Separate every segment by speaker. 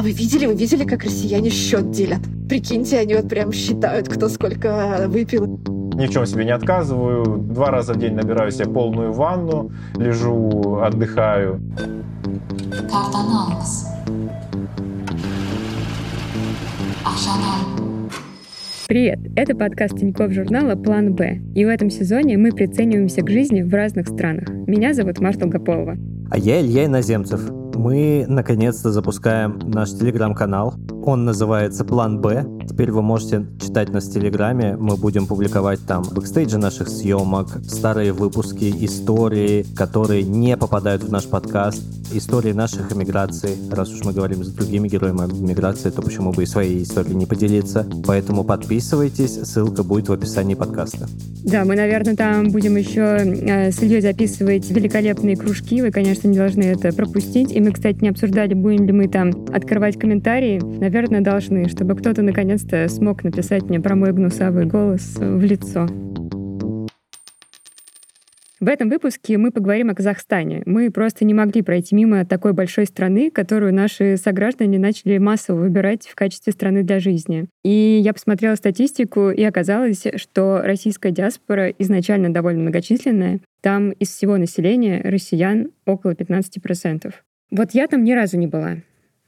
Speaker 1: А вы видели, вы видели, как россияне счет делят? Прикиньте, они вот прям считают, кто сколько выпил.
Speaker 2: Ни в чем себе не отказываю. Два раза в день набираю себе полную ванну, лежу, отдыхаю.
Speaker 3: Привет! Это подкаст Тинькофф журнала «План Б». И в этом сезоне мы прицениваемся к жизни в разных странах. Меня зовут Марта Долгополова.
Speaker 4: А я Илья Иноземцев. Мы наконец-то запускаем наш телеграм-канал. Он называется «План Б». Теперь вы можете читать нас в Телеграме. Мы будем публиковать там бэкстейджи наших съемок, старые выпуски, истории, которые не попадают в наш подкаст, истории наших эмиграций. Раз уж мы говорим с другими героями эмиграции, то почему бы и своей историей не поделиться. Поэтому подписывайтесь, ссылка будет в описании подкаста.
Speaker 3: Да, мы, наверное, там будем еще э, с Ильей записывать великолепные кружки. Вы, конечно, не должны это пропустить. И мы, кстати, не обсуждали, будем ли мы там открывать комментарии. Наверное, должны, чтобы кто-то наконец-то смог написать мне про мой гнусавый голос в лицо. В этом выпуске мы поговорим о Казахстане. Мы просто не могли пройти мимо такой большой страны, которую наши сограждане начали массово выбирать в качестве страны для жизни. И я посмотрела статистику, и оказалось, что российская диаспора изначально довольно многочисленная. Там из всего населения россиян около 15%. Вот я там ни разу не была.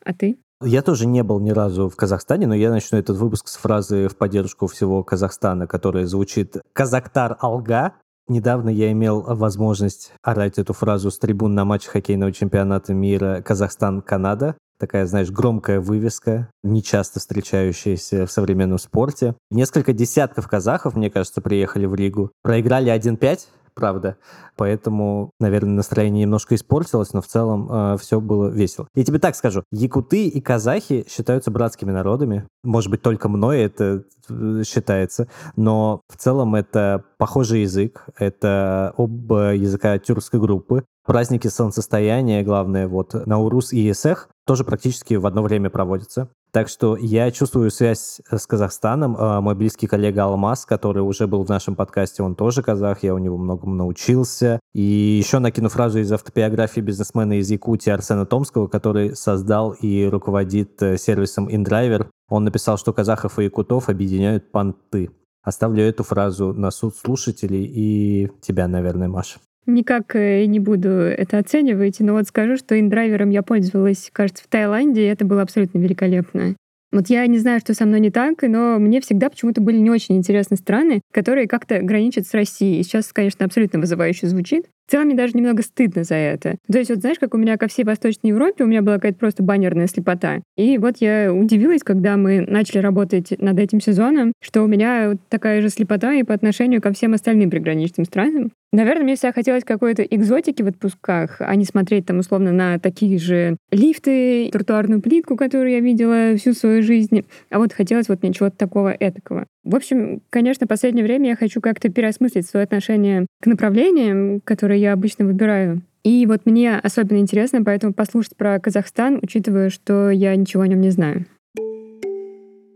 Speaker 3: А ты?
Speaker 4: Я тоже не был ни разу в Казахстане, но я начну этот выпуск с фразы в поддержку всего Казахстана, которая звучит «Казактар Алга». Недавно я имел возможность орать эту фразу с трибун на матче хоккейного чемпионата мира Казахстан-Канада. Такая, знаешь, громкая вывеска, нечасто встречающаяся в современном спорте. Несколько десятков казахов, мне кажется, приехали в Ригу. Проиграли 1-5, правда. Поэтому, наверное, настроение немножко испортилось, но в целом э, все было весело. Я тебе так скажу, якуты и казахи считаются братскими народами. Может быть, только мной это э, считается, но в целом это похожий язык, это оба языка тюркской группы. Праздники солнцестояния, главное, вот Наурус и Исех тоже практически в одно время проводятся. Так что я чувствую связь с Казахстаном. А, мой близкий коллега Алмаз, который уже был в нашем подкасте, он тоже казах, я у него многому научился. И еще накину фразу из автобиографии бизнесмена из Якутии Арсена Томского, который создал и руководит э, сервисом InDriver. Он написал, что казахов и якутов объединяют понты. Оставлю эту фразу на суд слушателей и тебя, наверное, Маша.
Speaker 3: Никак э, не буду это оценивать, но вот скажу, что индрайвером я пользовалась, кажется, в Таиланде, и это было абсолютно великолепно. Вот я не знаю, что со мной не так, но мне всегда почему-то были не очень интересны страны, которые как-то граничат с Россией. Сейчас, конечно, абсолютно вызывающе звучит. В целом мне даже немного стыдно за это. То есть вот знаешь, как у меня ко всей Восточной Европе, у меня была какая-то просто баннерная слепота. И вот я удивилась, когда мы начали работать над этим сезоном, что у меня вот такая же слепота и по отношению ко всем остальным приграничным странам. Наверное, мне всегда хотелось какой-то экзотики в отпусках, а не смотреть там условно на такие же лифты, тротуарную плитку, которую я видела всю свою жизнь. А вот хотелось вот мне чего-то такого этакого. В общем, конечно, в последнее время я хочу как-то переосмыслить свое отношение к направлениям, которые я обычно выбираю. И вот мне особенно интересно поэтому послушать про Казахстан, учитывая, что я ничего о нем не знаю.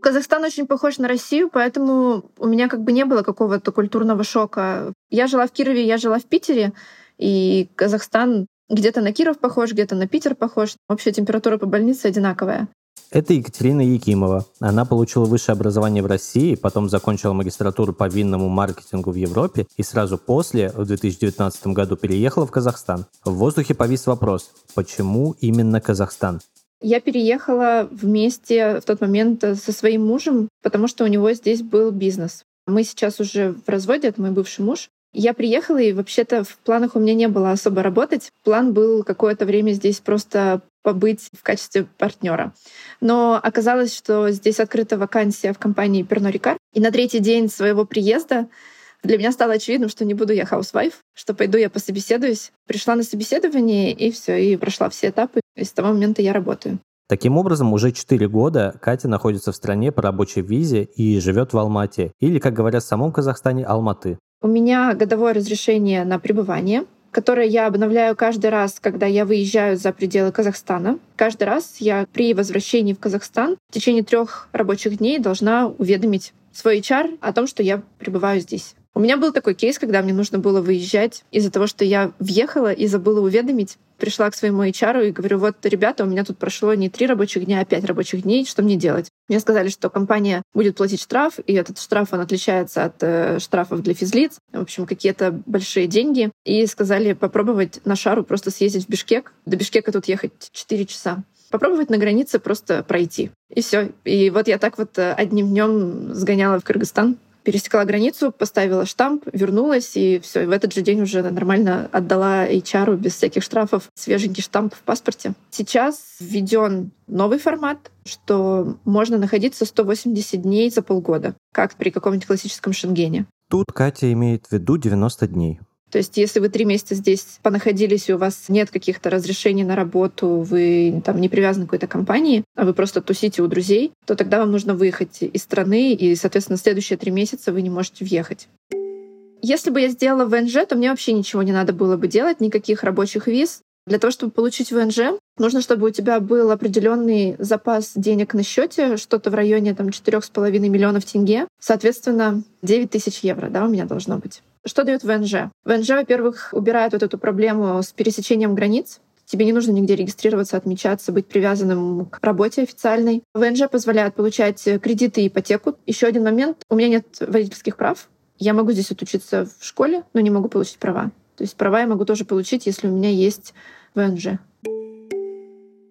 Speaker 1: Казахстан очень похож на Россию, поэтому у меня как бы не было какого-то культурного шока. Я жила в Кирове, я жила в Питере, и Казахстан где-то на Киров похож, где-то на Питер похож. Общая температура по больнице одинаковая.
Speaker 4: Это Екатерина Якимова. Она получила высшее образование в России, потом закончила магистратуру по винному маркетингу в Европе и сразу после, в 2019 году, переехала в Казахстан. В воздухе повис вопрос, почему именно Казахстан?
Speaker 1: Я переехала вместе в тот момент со своим мужем, потому что у него здесь был бизнес. Мы сейчас уже в разводе, это мой бывший муж. Я приехала, и вообще-то в планах у меня не было особо работать. План был какое-то время здесь просто побыть в качестве партнера. Но оказалось, что здесь открыта вакансия в компании Pernod Ricard. И на третий день своего приезда для меня стало очевидным, что не буду я housewife, что пойду я пособеседуюсь. Пришла на собеседование, и все, и прошла все этапы. И с того момента я работаю.
Speaker 4: Таким образом, уже 4 года Катя находится в стране по рабочей визе и живет в Алмате, или, как говорят в самом Казахстане, Алматы.
Speaker 1: У меня годовое разрешение на пребывание, которое я обновляю каждый раз, когда я выезжаю за пределы Казахстана. Каждый раз я при возвращении в Казахстан в течение трех рабочих дней должна уведомить свой HR о том, что я пребываю здесь. У меня был такой кейс, когда мне нужно было выезжать из-за того, что я въехала и забыла уведомить. Пришла к своему HR и говорю, вот, ребята, у меня тут прошло не три рабочих дня, а пять рабочих дней, что мне делать? Мне сказали, что компания будет платить штраф, и этот штраф, он отличается от э, штрафов для физлиц. В общем, какие-то большие деньги. И сказали попробовать на шару просто съездить в Бишкек. До Бишкека тут ехать 4 часа попробовать на границе просто пройти. И все. И вот я так вот э, одним днем сгоняла в Кыргызстан, пересекла границу, поставила штамп, вернулась, и все. И в этот же день уже нормально отдала HR без всяких штрафов свеженький штамп в паспорте. Сейчас введен новый формат, что можно находиться 180 дней за полгода, как при каком-нибудь классическом шенгене.
Speaker 4: Тут Катя имеет в виду 90 дней.
Speaker 1: То есть, если вы три месяца здесь понаходились, и у вас нет каких-то разрешений на работу, вы там не привязаны к какой-то компании, а вы просто тусите у друзей, то тогда вам нужно выехать из страны, и, соответственно, следующие три месяца вы не можете въехать. Если бы я сделала ВНЖ, то мне вообще ничего не надо было бы делать, никаких рабочих виз. Для того, чтобы получить ВНЖ, нужно, чтобы у тебя был определенный запас денег на счете, что-то в районе там, 4,5 миллионов тенге. Соответственно, 9 тысяч евро да, у меня должно быть. Что дает ВНЖ? ВНЖ, во-первых, убирает вот эту проблему с пересечением границ. Тебе не нужно нигде регистрироваться, отмечаться, быть привязанным к работе официальной. ВНЖ позволяет получать кредиты и ипотеку. Еще один момент. У меня нет водительских прав. Я могу здесь отучиться в школе, но не могу получить права. То есть права я могу тоже получить, если у меня есть ВНЖ.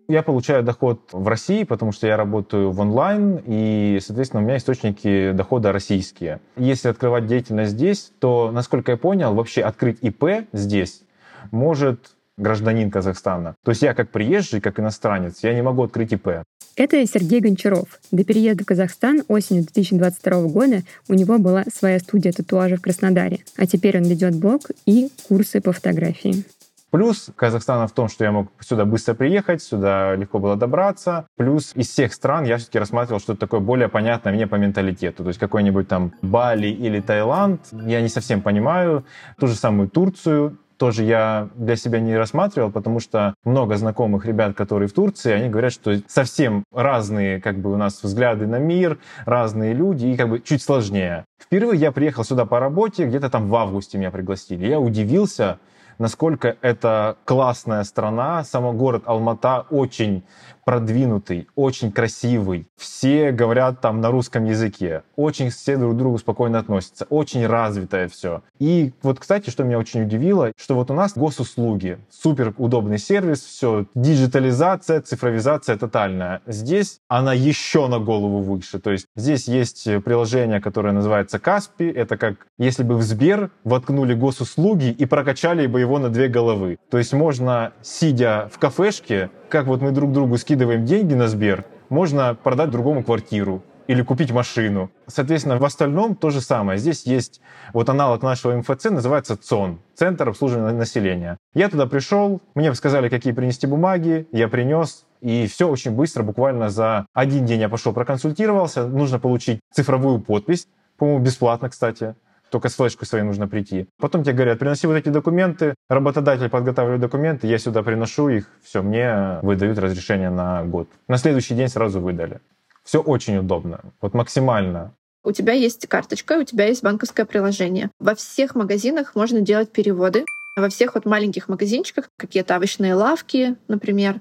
Speaker 2: Я получаю доход в России, потому что я работаю в онлайн, и, соответственно, у меня источники дохода российские. Если открывать деятельность здесь, то, насколько я понял, вообще открыть ИП здесь может гражданин Казахстана. То есть я как приезжий, как иностранец, я не могу открыть ИП.
Speaker 3: Это Сергей Гончаров. До переезда в Казахстан осенью 2022 года у него была своя студия татуажа в Краснодаре, а теперь он ведет блог и курсы по фотографии.
Speaker 2: Плюс Казахстана в том, что я мог сюда быстро приехать, сюда легко было добраться. Плюс из всех стран я все-таки рассматривал что-то такое более понятное мне по менталитету. То есть какой-нибудь там Бали или Таиланд, я не совсем понимаю. Ту же самую Турцию, тоже я для себя не рассматривал, потому что много знакомых ребят, которые в Турции, они говорят, что совсем разные как бы у нас взгляды на мир, разные люди и как бы чуть сложнее. Впервые я приехал сюда по работе, где-то там в августе меня пригласили. Я удивился, насколько это классная страна. Сам город Алмата очень продвинутый, очень красивый. Все говорят там на русском языке. Очень все друг к другу спокойно относятся. Очень развитое все. И вот, кстати, что меня очень удивило, что вот у нас госуслуги. Супер удобный сервис, все. Диджитализация, цифровизация тотальная. Здесь она еще на голову выше. То есть здесь есть приложение, которое называется Каспи. Это как если бы в Сбер воткнули госуслуги и прокачали бы его на две головы. То есть можно, сидя в кафешке, как вот мы друг другу скидываем деньги на Сбер, можно продать другому квартиру или купить машину. Соответственно, в остальном то же самое. Здесь есть вот аналог нашего МФЦ, называется ЦОН, Центр обслуживания населения. Я туда пришел, мне сказали, какие принести бумаги, я принес, и все очень быстро, буквально за один день я пошел проконсультировался, нужно получить цифровую подпись, по-моему, бесплатно, кстати только с флешкой своей нужно прийти. Потом тебе говорят, приноси вот эти документы, работодатель подготавливает документы, я сюда приношу их, все, мне выдают разрешение на год. На следующий день сразу выдали. Все очень удобно, вот максимально.
Speaker 1: У тебя есть карточка, у тебя есть банковское приложение. Во всех магазинах можно делать переводы. Во всех вот маленьких магазинчиках, какие-то овощные лавки, например,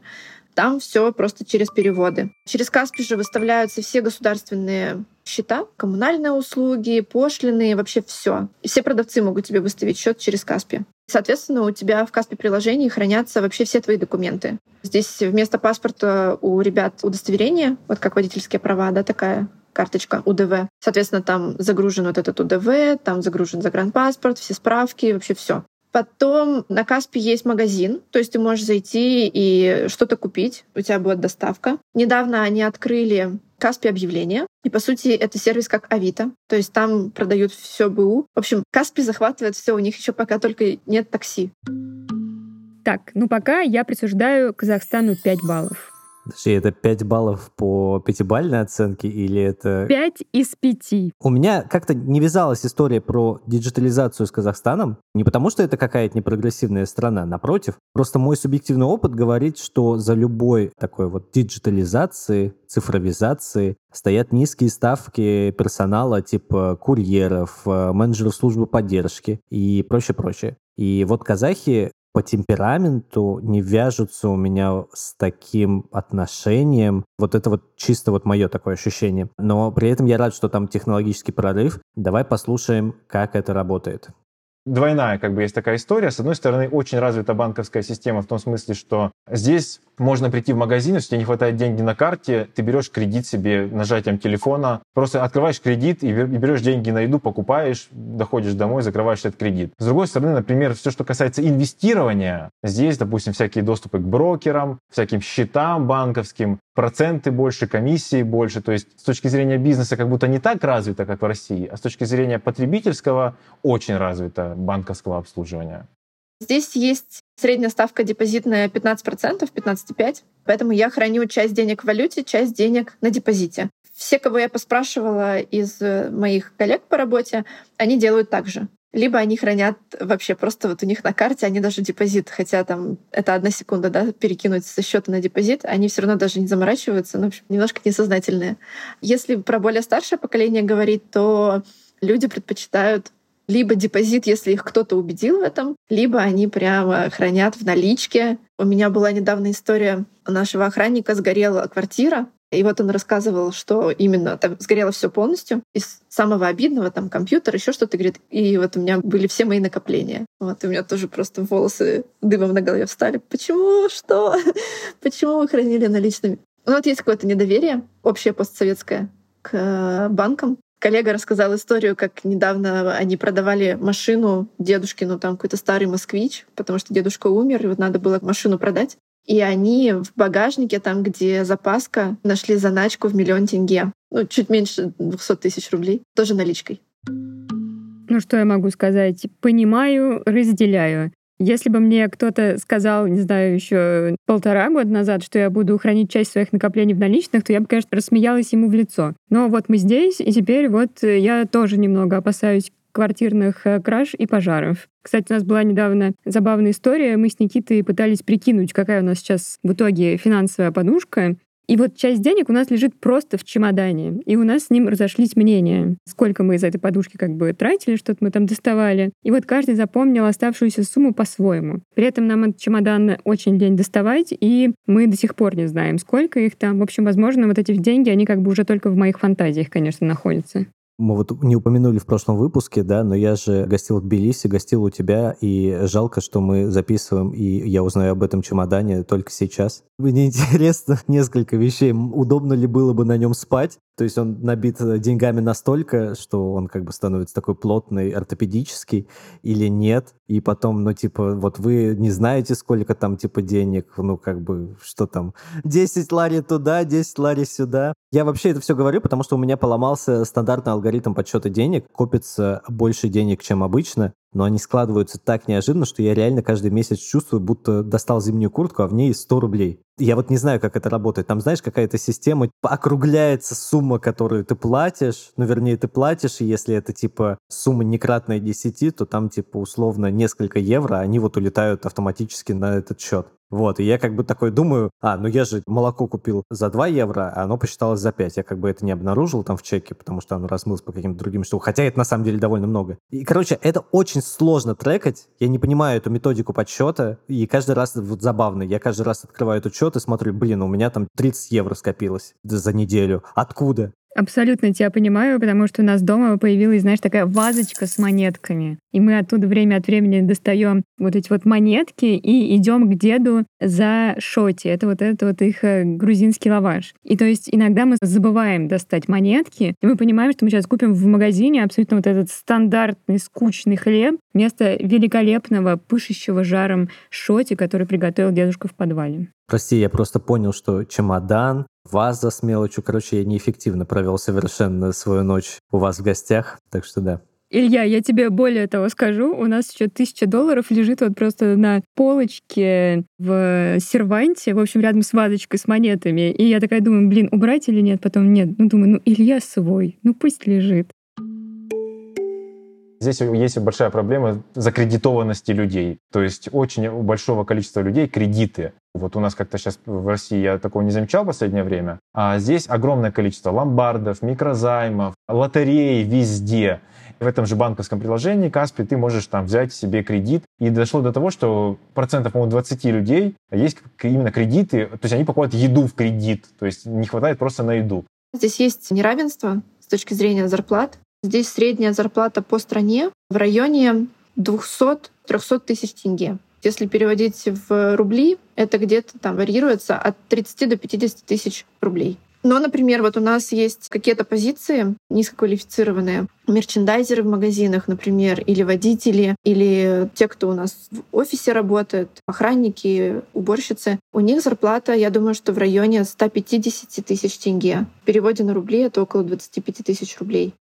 Speaker 1: там все просто через переводы. Через Каспи же выставляются все государственные счета, коммунальные услуги, пошлины, вообще все. Все продавцы могут тебе выставить счет через Каспи. Соответственно, у тебя в Каспи приложении хранятся вообще все твои документы. Здесь вместо паспорта у ребят удостоверение, вот как водительские права, да, такая карточка УДВ. Соответственно, там загружен вот этот УДВ, там загружен загранпаспорт, все справки, вообще все. Потом на Каспе есть магазин, то есть ты можешь зайти и что-то купить, у тебя будет доставка. Недавно они открыли Каспи объявления. И, по сути, это сервис как Авито. То есть там продают все БУ. В общем, Каспи захватывает все. У них еще пока только нет такси.
Speaker 3: Так, ну пока я присуждаю Казахстану 5 баллов.
Speaker 4: Подожди, это 5 баллов по пятибалльной оценке или это...
Speaker 3: 5 из 5.
Speaker 4: У меня как-то не вязалась история про диджитализацию с Казахстаном. Не потому, что это какая-то непрогрессивная страна, напротив. Просто мой субъективный опыт говорит, что за любой такой вот диджитализации, цифровизации стоят низкие ставки персонала типа курьеров, э, менеджеров службы поддержки и прочее-прочее. И вот казахи по темпераменту не вяжутся у меня с таким отношением. Вот это вот чисто вот мое такое ощущение. Но при этом я рад, что там технологический прорыв. Давай послушаем, как это работает
Speaker 2: двойная как бы есть такая история. С одной стороны, очень развита банковская система в том смысле, что здесь можно прийти в магазин, если тебе не хватает деньги на карте, ты берешь кредит себе нажатием телефона, просто открываешь кредит и берешь деньги на еду, покупаешь, доходишь домой, закрываешь этот кредит. С другой стороны, например, все, что касается инвестирования, здесь, допустим, всякие доступы к брокерам, всяким счетам банковским, проценты больше, комиссии больше. То есть с точки зрения бизнеса как будто не так развито, как в России, а с точки зрения потребительского очень развито банковского обслуживания.
Speaker 1: Здесь есть средняя ставка депозитная 15%, 15,5%, поэтому я храню часть денег в валюте, часть денег на депозите. Все, кого я поспрашивала из моих коллег по работе, они делают так же либо они хранят вообще просто вот у них на карте, они даже депозит, хотя там это одна секунда, да, перекинуть со счета на депозит, они все равно даже не заморачиваются, ну, в общем, немножко несознательные. Если про более старшее поколение говорить, то люди предпочитают либо депозит, если их кто-то убедил в этом, либо они прямо хранят в наличке. У меня была недавно история у нашего охранника сгорела квартира, и вот он рассказывал, что именно там сгорело все полностью. Из самого обидного, там, компьютер, еще что-то, говорит. И вот у меня были все мои накопления. Вот, у меня тоже просто волосы дымом на голове встали. Почему? Что? Почему вы хранили наличными? Ну вот есть какое-то недоверие общее постсоветское к э, банкам. Коллега рассказал историю, как недавно они продавали машину дедушкину, там какой-то старый москвич, потому что дедушка умер, и вот надо было машину продать. И они в багажнике, там, где запаска, нашли заначку в миллион тенге. Ну, чуть меньше 200 тысяч рублей. Тоже наличкой.
Speaker 3: Ну, что я могу сказать? Понимаю, разделяю. Если бы мне кто-то сказал, не знаю, еще полтора года назад, что я буду хранить часть своих накоплений в наличных, то я бы, конечно, рассмеялась ему в лицо. Но вот мы здесь, и теперь вот я тоже немного опасаюсь квартирных э, краж и пожаров. Кстати, у нас была недавно забавная история. Мы с Никитой пытались прикинуть, какая у нас сейчас в итоге финансовая подушка. И вот часть денег у нас лежит просто в чемодане. И у нас с ним разошлись мнения, сколько мы из этой подушки как бы тратили, что-то мы там доставали. И вот каждый запомнил оставшуюся сумму по-своему. При этом нам этот чемодан очень лень доставать, и мы до сих пор не знаем, сколько их там. В общем, возможно, вот эти деньги, они как бы уже только в моих фантазиях, конечно, находятся.
Speaker 4: Мы вот не упомянули в прошлом выпуске, да, но я же гостил в Тбилиси, гостил у тебя, и жалко, что мы записываем, и я узнаю об этом чемодане только сейчас. Мне интересно несколько вещей. Удобно ли было бы на нем спать? То есть он набит э, деньгами настолько, что он как бы становится такой плотный, ортопедический, или нет? И потом, ну, типа, вот вы не знаете, сколько там, типа, денег, ну, как бы, что там, 10 лари туда, 10 лари сюда. Я вообще это все говорю, потому что у меня поломался стандартный алгоритм подсчета денег. Копится больше денег, чем обычно, но они складываются так неожиданно, что я реально каждый месяц чувствую, будто достал зимнюю куртку, а в ней 100 рублей. Я вот не знаю, как это работает. Там, знаешь, какая-то система, округляется сумма, которую ты платишь, ну, вернее, ты платишь, и если это, типа, сумма некратная 10, то там, типа, условно, несколько евро, они вот улетают автоматически на этот счет. Вот, и я как бы такой думаю, а, ну я же молоко купил за 2 евро, а оно посчиталось за 5. Я как бы это не обнаружил там в чеке, потому что оно размылось по каким-то другим штукам. Хотя это на самом деле довольно много. И, короче, это очень сложно трекать. Я не понимаю эту методику подсчета. И каждый раз вот забавно. Я каждый раз открываю этот счет и смотрю, блин, у меня там 30 евро скопилось за неделю. Откуда?
Speaker 3: Абсолютно тебя понимаю, потому что у нас дома появилась, знаешь, такая вазочка с монетками. И мы оттуда время от времени достаем вот эти вот монетки и идем к деду за шоти. Это вот этот вот их э, грузинский лаваш. И то есть иногда мы забываем достать монетки, и мы понимаем, что мы сейчас купим в магазине абсолютно вот этот стандартный скучный хлеб вместо великолепного, пышущего жаром шоти, который приготовил дедушка в подвале.
Speaker 4: Прости, я просто понял, что чемодан, ваза с мелочью. Короче, я неэффективно провел совершенно свою ночь у вас в гостях. Так что да.
Speaker 3: Илья, я тебе более того скажу, у нас еще тысяча долларов лежит вот просто на полочке в серванте, в общем, рядом с вазочкой с монетами. И я такая думаю, блин, убрать или нет? Потом нет. Ну, думаю, ну, Илья свой, ну пусть лежит.
Speaker 2: Здесь есть большая проблема закредитованности людей. То есть очень у большого количества людей кредиты. Вот у нас как-то сейчас в России я такого не замечал в последнее время. А здесь огромное количество ломбардов, микрозаймов, лотерей везде. В этом же банковском приложении Каспи ты можешь там взять себе кредит. И дошло до того, что процентов, по-моему, 20 людей есть именно кредиты, то есть они покупают еду в кредит, то есть не хватает просто на еду.
Speaker 1: Здесь есть неравенство с точки зрения зарплат. Здесь средняя зарплата по стране в районе 200-300 тысяч тенге. Если переводить в рубли, это где-то там варьируется от 30 до 50 тысяч рублей. Но, например, вот у нас есть какие-то позиции низкоквалифицированные, мерчендайзеры в магазинах, например, или водители, или те, кто у нас в офисе работает, охранники, уборщицы. У них зарплата, я думаю, что в районе 150 тысяч тенге. В переводе на рубли это около 25 тысяч рублей.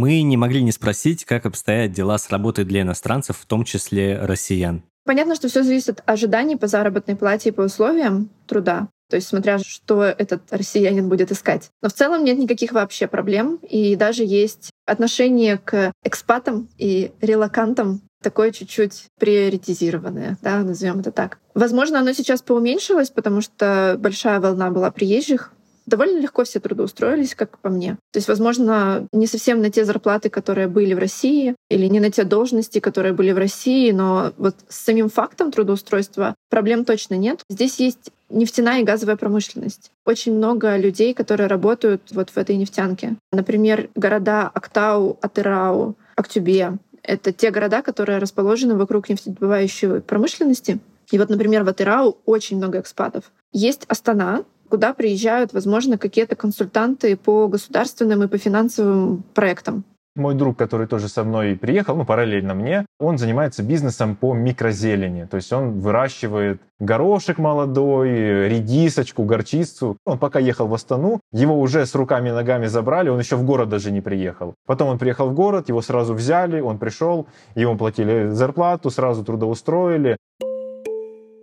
Speaker 4: Мы не могли не спросить, как обстоят дела с работой для иностранцев, в том числе россиян.
Speaker 1: Понятно, что все зависит от ожиданий по заработной плате и по условиям труда. То есть смотря, что этот россиянин будет искать. Но в целом нет никаких вообще проблем. И даже есть отношение к экспатам и релакантам такое чуть-чуть приоритизированное, да, назовем это так. Возможно, оно сейчас поуменьшилось, потому что большая волна была приезжих, довольно легко все трудоустроились, как по мне. То есть, возможно, не совсем на те зарплаты, которые были в России, или не на те должности, которые были в России, но вот с самим фактом трудоустройства проблем точно нет. Здесь есть нефтяная и газовая промышленность. Очень много людей, которые работают вот в этой нефтянке. Например, города Актау, Атырау, Актюбе. Это те города, которые расположены вокруг нефтедобывающей промышленности. И вот, например, в Атырау очень много экспатов. Есть Астана, куда приезжают, возможно, какие-то консультанты по государственным и по финансовым проектам.
Speaker 2: Мой друг, который тоже со мной приехал, ну, параллельно мне, он занимается бизнесом по микрозелени. То есть он выращивает горошек молодой, редисочку, горчицу. Он пока ехал в Астану, его уже с руками и ногами забрали, он еще в город даже не приехал. Потом он приехал в город, его сразу взяли, он пришел, ему платили зарплату, сразу трудоустроили.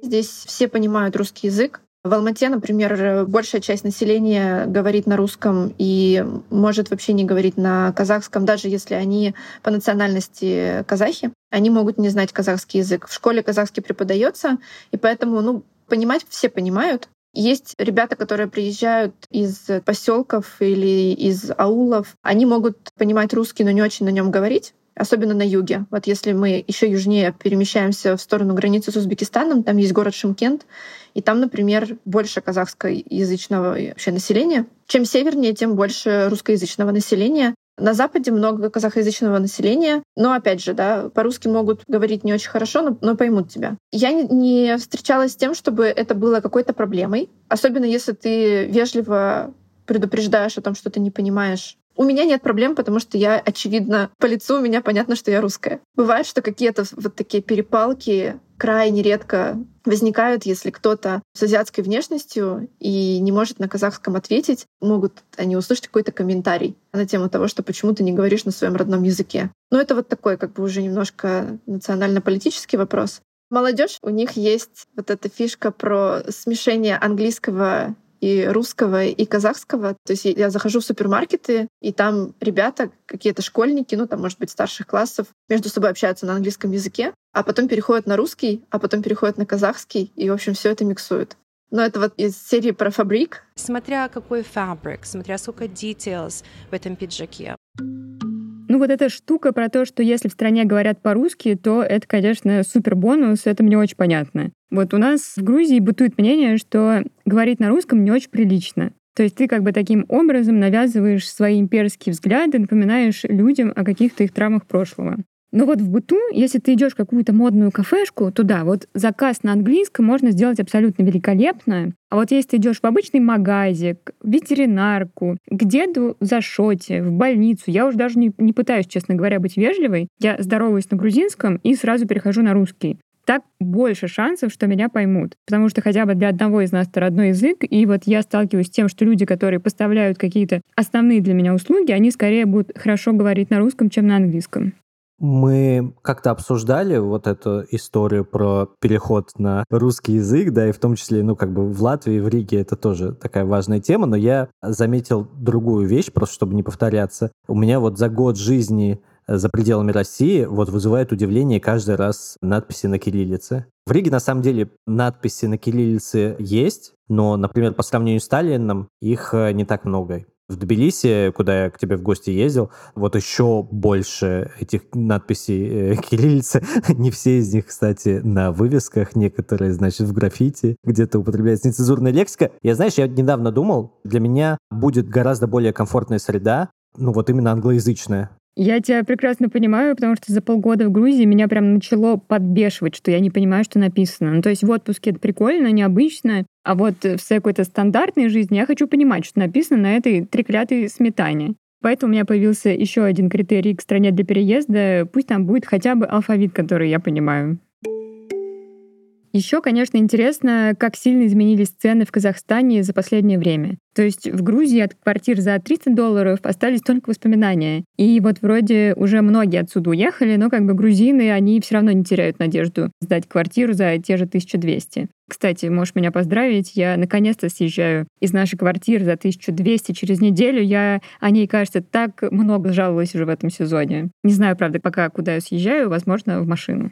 Speaker 1: Здесь все понимают русский язык, в Алмате, например, большая часть населения говорит на русском и может вообще не говорить на казахском, даже если они по национальности казахи. Они могут не знать казахский язык. В школе казахский преподается, и поэтому, ну, понимать все понимают. Есть ребята, которые приезжают из поселков или из аулов. Они могут понимать русский, но не очень на нем говорить особенно на юге. Вот если мы еще южнее перемещаемся в сторону границы с Узбекистаном, там есть город Шимкент, и там, например, больше казахскоязычного вообще населения. Чем севернее, тем больше русскоязычного населения. На Западе много казахоязычного населения, но опять же, да, по-русски могут говорить не очень хорошо, но, но поймут тебя. Я не встречалась с тем, чтобы это было какой-то проблемой, особенно если ты вежливо предупреждаешь о том, что ты не понимаешь у меня нет проблем, потому что я, очевидно, по лицу у меня понятно, что я русская. Бывает, что какие-то вот такие перепалки крайне редко возникают, если кто-то с азиатской внешностью и не может на казахском ответить, могут они услышать какой-то комментарий на тему того, что почему ты не говоришь на своем родном языке. Но это вот такой как бы уже немножко национально-политический вопрос. Молодежь, у них есть вот эта фишка про смешение английского и русского, и казахского. То есть я захожу в супермаркеты, и там ребята, какие-то школьники, ну там, может быть, старших классов, между собой общаются на английском языке, а потом переходят на русский, а потом переходят на казахский, и, в общем, все это миксуют. Но это вот из серии про фабрик.
Speaker 5: Смотря какой фабрик, смотря сколько details в этом пиджаке.
Speaker 3: Ну вот эта штука про то, что если в стране говорят по-русски, то это, конечно, супер бонус, это мне очень понятно. Вот у нас в Грузии бытует мнение, что говорить на русском не очень прилично. То есть ты как бы таким образом навязываешь свои имперские взгляды, напоминаешь людям о каких-то их травмах прошлого. Но вот в быту, если ты идешь в какую-то модную кафешку, то да, вот заказ на английском можно сделать абсолютно великолепно. А вот если ты идешь в обычный магазик, в ветеринарку, к деду за шоте, в больницу, я уже даже не, не пытаюсь, честно говоря, быть вежливой. Я здороваюсь на грузинском и сразу перехожу на русский. так больше шансов, что меня поймут. Потому что хотя бы для одного из нас это родной язык, и вот я сталкиваюсь с тем, что люди, которые поставляют какие-то основные для меня услуги, они скорее будут хорошо говорить на русском, чем на английском.
Speaker 4: Мы как-то обсуждали вот эту историю про переход на русский язык, да, и в том числе, ну, как бы в Латвии, в Риге это тоже такая важная тема, но я заметил другую вещь, просто чтобы не повторяться. У меня вот за год жизни за пределами России вот вызывает удивление каждый раз надписи на кириллице. В Риге, на самом деле, надписи на кириллице есть, но, например, по сравнению с Сталином, их э, не так много. В Тбилиси, куда я к тебе в гости ездил, вот еще больше этих надписей э, кириллицы. Не все из них, кстати, на вывесках, некоторые, значит, в граффити, где-то употребляется нецензурная лексика. Я, знаешь, я недавно думал, для меня будет гораздо более комфортная среда, ну вот именно англоязычная.
Speaker 3: Я тебя прекрасно понимаю, потому что за полгода в Грузии меня прям начало подбешивать, что я не понимаю, что написано. Ну, то есть в отпуске это прикольно, необычно, а вот в какой-то стандартной жизни я хочу понимать, что написано на этой треклятой сметане. Поэтому у меня появился еще один критерий к стране для переезда. Пусть там будет хотя бы алфавит, который я понимаю. Еще, конечно, интересно, как сильно изменились цены в Казахстане за последнее время. То есть в Грузии от квартир за 300 долларов остались только воспоминания. И вот вроде уже многие отсюда уехали, но как бы грузины, они все равно не теряют надежду сдать квартиру за те же 1200. Кстати, можешь меня поздравить, я наконец-то съезжаю из нашей квартиры за 1200 через неделю. Я о ней, кажется, так много жаловалась уже в этом сезоне. Не знаю, правда, пока куда я съезжаю, возможно, в машину.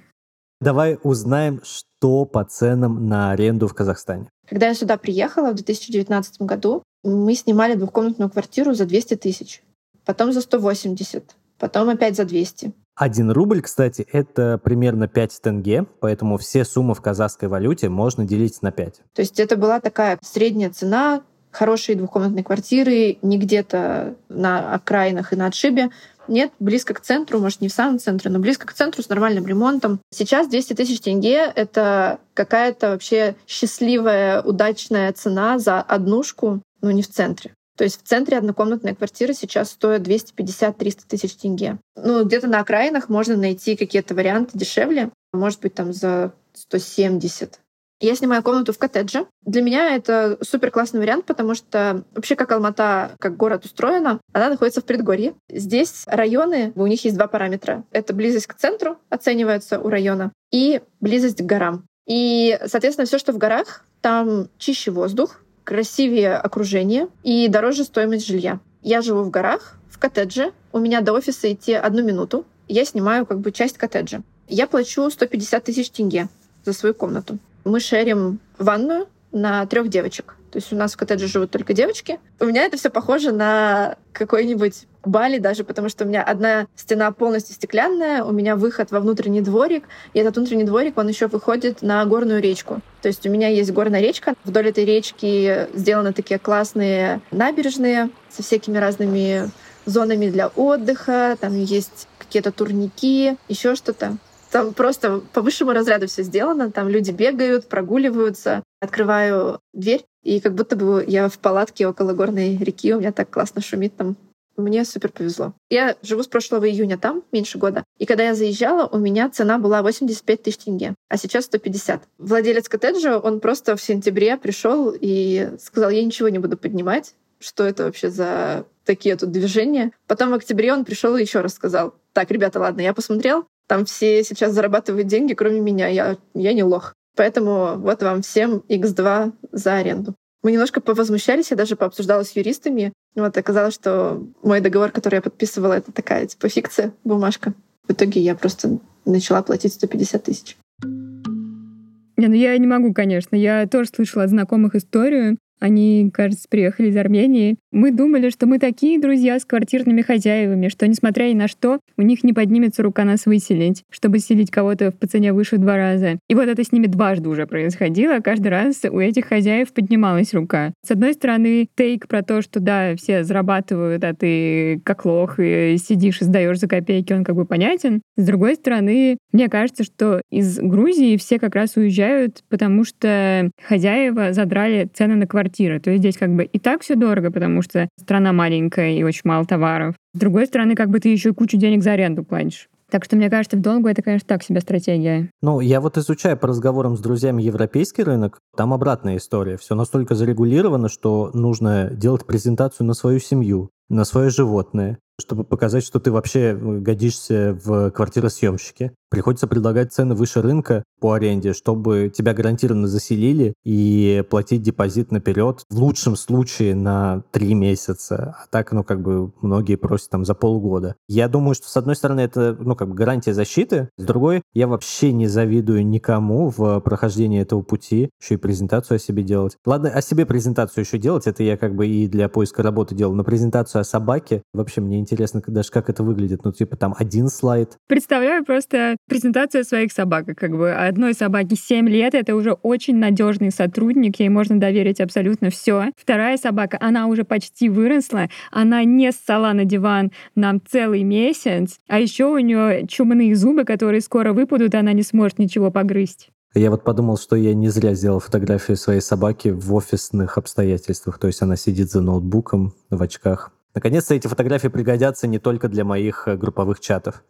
Speaker 4: Давай узнаем, что по ценам на аренду в Казахстане.
Speaker 1: Когда я сюда приехала в 2019 году, мы снимали двухкомнатную квартиру за 200 тысяч, потом за 180, потом опять за 200.
Speaker 4: Один рубль, кстати, это примерно 5 тенге, поэтому все суммы в казахской валюте можно делить на 5.
Speaker 1: То есть это была такая средняя цена хорошие двухкомнатные квартиры, не где-то на окраинах и на отшибе, нет, близко к центру, может, не в самом центре, но близко к центру с нормальным ремонтом. Сейчас 200 тысяч тенге — это какая-то вообще счастливая, удачная цена за однушку, ну, не в центре. То есть в центре однокомнатная квартира сейчас стоит 250-300 тысяч тенге. Ну, где-то на окраинах можно найти какие-то варианты дешевле. Может быть, там за 170. Я снимаю комнату в коттедже. Для меня это супер классный вариант, потому что вообще как Алмата, как город устроена, она находится в предгорье. Здесь районы, у них есть два параметра. Это близость к центру оценивается у района и близость к горам. И, соответственно, все, что в горах, там чище воздух, красивее окружение и дороже стоимость жилья. Я живу в горах, в коттедже. У меня до офиса идти одну минуту. Я снимаю как бы часть коттеджа. Я плачу 150 тысяч тенге за свою комнату мы шерим ванную на трех девочек. То есть у нас в коттедже живут только девочки. У меня это все похоже на какой-нибудь Бали даже, потому что у меня одна стена полностью стеклянная, у меня выход во внутренний дворик, и этот внутренний дворик, он еще выходит на горную речку. То есть у меня есть горная речка, вдоль этой речки сделаны такие классные набережные со всякими разными зонами для отдыха, там есть какие-то турники, еще что-то. Там просто по высшему разряду все сделано. Там люди бегают, прогуливаются. Открываю дверь, и как будто бы я в палатке около горной реки. У меня так классно шумит там. Мне супер повезло. Я живу с прошлого июня там, меньше года. И когда я заезжала, у меня цена была 85 тысяч тенге, а сейчас 150. Владелец коттеджа, он просто в сентябре пришел и сказал, я ничего не буду поднимать. Что это вообще за такие тут движения? Потом в октябре он пришел и еще раз сказал, так, ребята, ладно, я посмотрел, там все сейчас зарабатывают деньги, кроме меня. Я, я не лох. Поэтому вот вам всем X2 за аренду. Мы немножко повозмущались, я даже пообсуждала с юристами. Вот оказалось, что мой договор, который я подписывала, это такая типа фикция, бумажка. В итоге я просто начала платить 150 тысяч.
Speaker 3: Не, ну я не могу, конечно. Я тоже слышала от знакомых историю. Они, кажется, приехали из Армении. Мы думали, что мы такие друзья с квартирными хозяевами, что, несмотря ни на что, у них не поднимется рука нас выселить, чтобы селить кого-то в цене выше два раза. И вот это с ними дважды уже происходило. Каждый раз у этих хозяев поднималась рука. С одной стороны, тейк про то, что да, все зарабатывают, а ты как лох и сидишь и сдаешь за копейки, он как бы понятен. С другой стороны, мне кажется, что из Грузии все как раз уезжают, потому что хозяева задрали цены на квартиры. То есть здесь как бы и так все дорого, потому что страна маленькая и очень мало товаров. С другой стороны, как бы ты еще кучу денег за аренду платишь. Так что, мне кажется, в долгу это, конечно, так себе стратегия.
Speaker 4: Ну, я вот изучаю по разговорам с друзьями европейский рынок, там обратная история. Все настолько зарегулировано, что нужно делать презентацию на свою семью, на свое животное, чтобы показать, что ты вообще э, годишься в квартиросъемщике. Приходится предлагать цены выше рынка по аренде, чтобы тебя гарантированно заселили и платить депозит наперед, в лучшем случае на три месяца, а так, ну, как бы многие просят там за полгода. Я думаю, что, с одной стороны, это, ну, как бы гарантия защиты, с другой, я вообще не завидую никому в прохождении этого пути, еще и презентацию о себе делать. Ладно, о себе презентацию еще делать, это я как бы и для поиска работы делал, но презентацию о собаке, вообще мне интересно даже, как это выглядит, ну, типа там один слайд.
Speaker 3: Представляю просто презентация своих собак. Как бы одной собаке 7 лет, это уже очень надежный сотрудник, ей можно доверить абсолютно все. Вторая собака, она уже почти выросла, она не ссала на диван нам целый месяц, а еще у нее чумные зубы, которые скоро выпадут, и она не сможет ничего погрызть.
Speaker 4: Я вот подумал, что я не зря сделал фотографию своей собаки в офисных обстоятельствах. То есть она сидит за ноутбуком в очках. Наконец-то эти фотографии пригодятся не только для моих э, групповых чатов.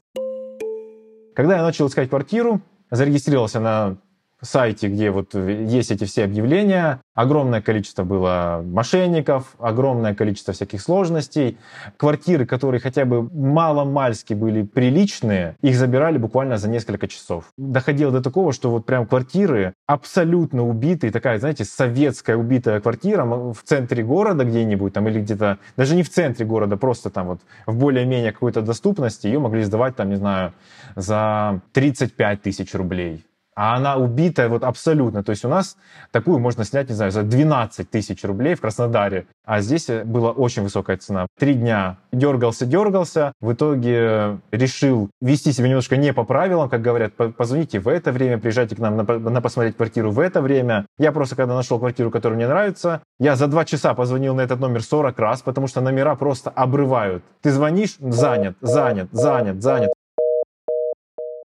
Speaker 2: Когда я начал искать квартиру, зарегистрировался на сайте, где вот есть эти все объявления. Огромное количество было мошенников, огромное количество всяких сложностей. Квартиры, которые хотя бы мало-мальски были приличные, их забирали буквально за несколько часов. Доходило до такого, что вот прям квартиры абсолютно убитые, такая, знаете, советская убитая квартира в центре города где-нибудь там или где-то, даже не в центре города, просто там вот в более-менее какой-то доступности, ее могли сдавать там, не знаю, за 35 тысяч рублей а она убитая вот абсолютно. То есть у нас такую можно снять, не знаю, за 12 тысяч рублей в Краснодаре, а здесь была очень высокая цена. Три дня дергался, дергался, в итоге решил вести себя немножко не по правилам, как говорят, позвоните в это время, приезжайте к нам на, на посмотреть квартиру в это время. Я просто, когда нашел квартиру, которая мне нравится, я за два часа позвонил на этот номер 40 раз, потому что номера просто обрывают. Ты звонишь, занят, занят, занят, занят.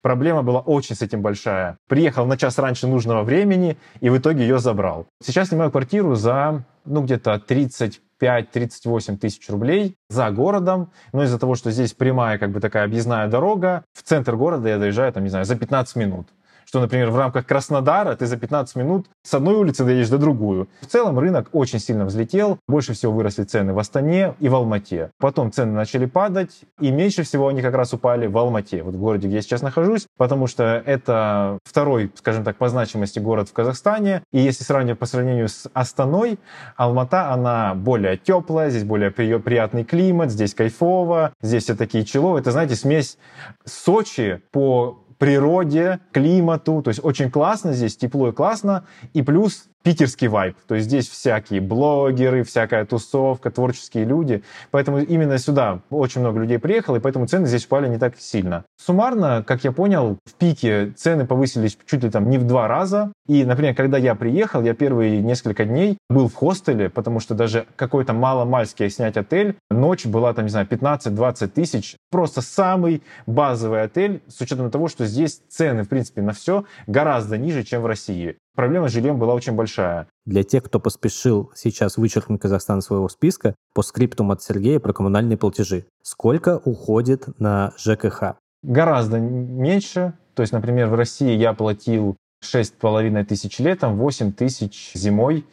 Speaker 2: Проблема была очень с этим большая. Приехал на час раньше нужного времени и в итоге ее забрал. Сейчас снимаю квартиру за, ну, где-то 35-38 тысяч рублей за городом. Но из-за того, что здесь прямая, как бы такая объездная дорога, в центр города я доезжаю, там, не знаю, за 15 минут что, например, в рамках Краснодара ты за 15 минут с одной улицы доедешь до другую. В целом рынок очень сильно взлетел, больше всего выросли цены в Астане и в Алмате. Потом цены начали падать, и меньше всего они как раз упали в Алмате, вот в городе, где я сейчас нахожусь, потому что это второй, скажем так, по значимости город в Казахстане. И если сравнивать по сравнению с Астаной, Алмата, она более теплая, здесь более приятный климат, здесь кайфово, здесь все такие человые. Это, знаете, смесь Сочи по природе, климату. То есть очень классно здесь, тепло и классно. И плюс питерский вайб. То есть здесь всякие блогеры, всякая тусовка, творческие люди. Поэтому именно сюда очень много людей приехало, и поэтому цены здесь упали не так сильно. Суммарно, как я понял, в пике цены повысились чуть ли там не в два раза. И, например, когда я приехал, я первые несколько дней был в хостеле, потому что даже какой-то мало-мальский снять отель, ночь была там, не знаю, 15-20 тысяч. Просто самый базовый отель, с учетом того, что здесь цены, в принципе, на все гораздо ниже, чем в России проблема с жильем была очень большая.
Speaker 4: Для тех, кто поспешил сейчас вычеркнуть Казахстан своего списка, по скриптум от Сергея про коммунальные платежи. Сколько уходит на ЖКХ?
Speaker 2: Гораздо меньше. То есть, например, в России я платил 6,5 тысяч летом, 8 тысяч зимой,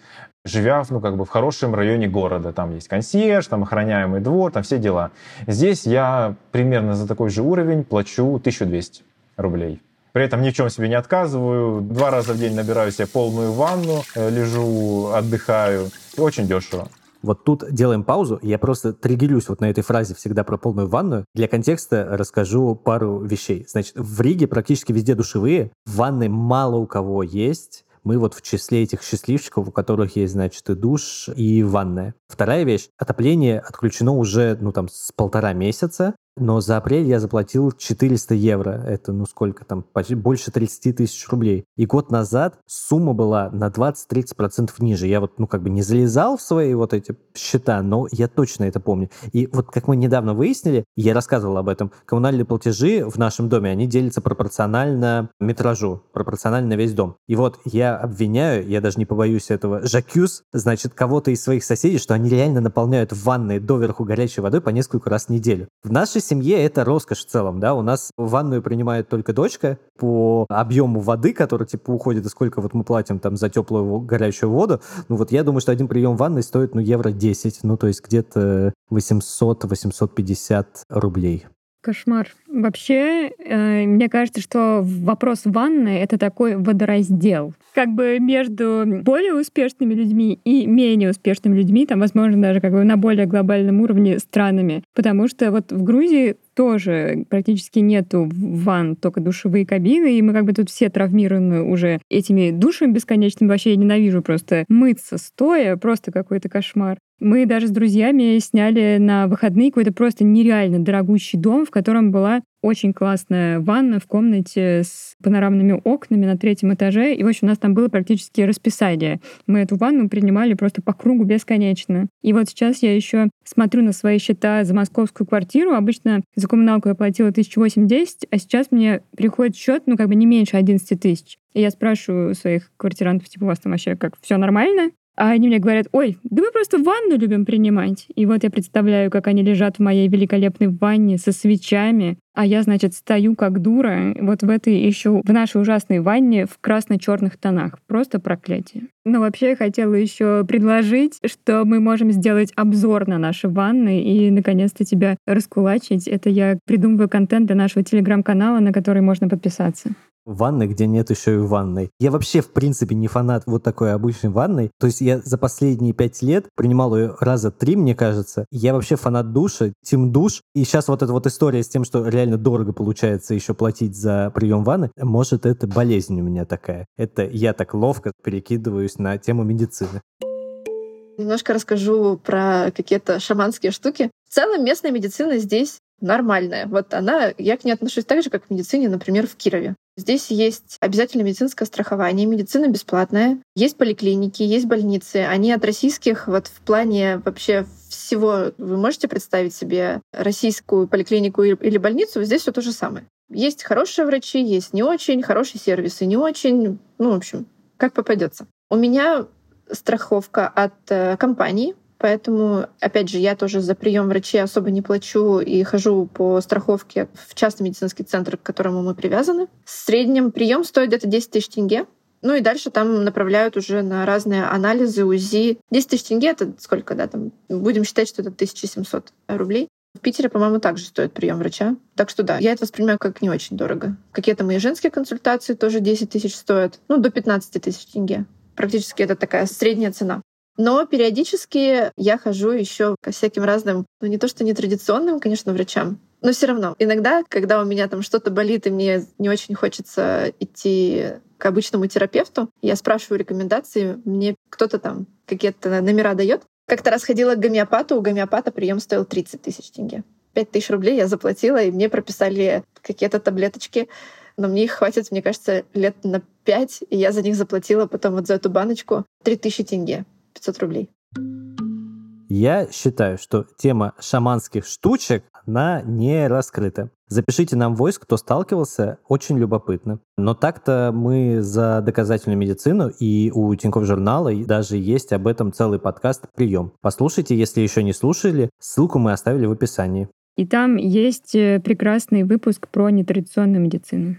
Speaker 2: живя ну, как бы в хорошем районе города. Там есть консьерж, там охраняемый двор, там все дела. Здесь я примерно за такой же уровень плачу 1200 рублей. При этом ни в чем себе не отказываю. Два раза в день набираю себе полную ванну, э, лежу, отдыхаю. Очень дешево.
Speaker 4: Вот тут делаем паузу. Я просто триггерюсь вот на этой фразе всегда про полную ванную. Для контекста расскажу пару вещей. Значит, в Риге практически везде душевые. Ванны мало у кого есть. Мы вот в числе этих счастливчиков, у которых есть, значит, и душ, и ванная. Вторая вещь. Отопление отключено уже, ну, там, с полтора месяца. Но за апрель я заплатил 400 евро. Это, ну сколько там, почти больше 30 тысяч рублей. И год назад сумма была на 20-30% ниже. Я вот, ну как бы не залезал в свои вот эти счета, но я точно это помню. И вот как мы недавно выяснили, я рассказывал об этом, коммунальные платежи в нашем доме, они делятся пропорционально метражу, пропорционально весь дом. И вот я обвиняю, я даже не побоюсь этого, Жакюс, значит, кого-то из своих соседей, что они реально наполняют ванны доверху горячей водой по несколько раз в неделю. В нашей семье это роскошь в целом, да, у нас ванную принимает только дочка по объему воды, который, типа, уходит, и сколько вот мы платим там за теплую горячую воду, ну вот я думаю, что один прием ванны стоит, ну, евро 10, ну, то есть где-то 800-850 рублей.
Speaker 3: Кошмар. Вообще, э, мне кажется, что вопрос ванны — это такой водораздел. Как бы между более успешными людьми и менее успешными людьми, там, возможно, даже как бы на более глобальном уровне странами. Потому что вот в Грузии тоже практически нету ванн, только душевые кабины, и мы как бы тут все травмированы уже этими душами бесконечными. Вообще я ненавижу просто мыться стоя, просто какой-то кошмар. Мы даже с друзьями сняли на выходные какой-то просто нереально дорогущий дом, в котором была очень классная ванна в комнате с панорамными окнами на третьем этаже. И, в общем, у нас там было практически расписание. Мы эту ванну принимали просто по кругу бесконечно. И вот сейчас я еще смотрю на свои счета за московскую квартиру. Обычно за коммуналку я платила 1008-10, а сейчас мне приходит счет, ну, как бы не меньше 11 тысяч. И я спрашиваю своих квартирантов, типа, у вас там вообще как, все нормально? А они мне говорят, ой, да мы просто ванну любим принимать. И вот я представляю, как они лежат в моей великолепной ванне со свечами, а я, значит, стою как дура вот в этой еще в нашей ужасной ванне в красно-черных тонах. Просто проклятие. Но вообще я хотела еще предложить, что мы можем сделать обзор на наши ванны и наконец-то тебя раскулачить. Это я придумываю контент для нашего телеграм-канала, на который можно подписаться
Speaker 4: ванной, где нет еще и ванной. Я вообще, в принципе, не фанат вот такой обычной ванной. То есть я за последние пять лет принимал ее раза три, мне кажется. Я вообще фанат душа, тим душ. И сейчас вот эта вот история с тем, что реально дорого получается еще платить за прием ванны, может, это болезнь у меня такая. Это я так ловко перекидываюсь на тему медицины.
Speaker 1: Немножко расскажу про какие-то шаманские штуки. В целом местная медицина здесь нормальная. Вот она, я к ней отношусь так же, как к медицине, например, в Кирове. Здесь есть обязательно медицинское страхование, медицина бесплатная, есть поликлиники, есть больницы. Они от российских вот в плане вообще всего вы можете представить себе российскую поликлинику или больницу, здесь все то же самое. Есть хорошие врачи, есть не очень, хорошие сервисы не очень. Ну, в общем, как попадется. У меня страховка от э, компании, Поэтому, опять же, я тоже за прием врачей особо не плачу и хожу по страховке в частный медицинский центр, к которому мы привязаны. В среднем прием стоит где-то 10 тысяч тенге. Ну и дальше там направляют уже на разные анализы, УЗИ. 10 тысяч тенге — это сколько, да, там, будем считать, что это 1700 рублей. В Питере, по-моему, также стоит прием врача. Так что да, я это воспринимаю как не очень дорого. Какие-то мои женские консультации тоже 10 тысяч стоят. Ну, до 15 тысяч тенге. Практически это такая средняя цена. Но периодически я хожу еще ко всяким разным, ну не то что нетрадиционным, конечно, врачам, но все равно. Иногда, когда у меня там что-то болит, и мне не очень хочется идти к обычному терапевту, я спрашиваю рекомендации, мне кто-то там какие-то номера дает. Как-то раз ходила к гомеопату, у гомеопата прием стоил 30 тысяч тенге. 5 тысяч рублей я заплатила, и мне прописали какие-то таблеточки но мне их хватит, мне кажется, лет на пять, и я за них заплатила потом вот за эту баночку 3000 тенге. 500 рублей.
Speaker 4: Я считаю, что тема шаманских штучек, она не раскрыта. Запишите нам войс, кто сталкивался, очень любопытно. Но так-то мы за доказательную медицину, и у Тинькофф журнала даже есть об этом целый подкаст «Прием». Послушайте, если еще не слушали, ссылку мы оставили в описании.
Speaker 3: И там есть э, прекрасный выпуск про нетрадиционную медицину.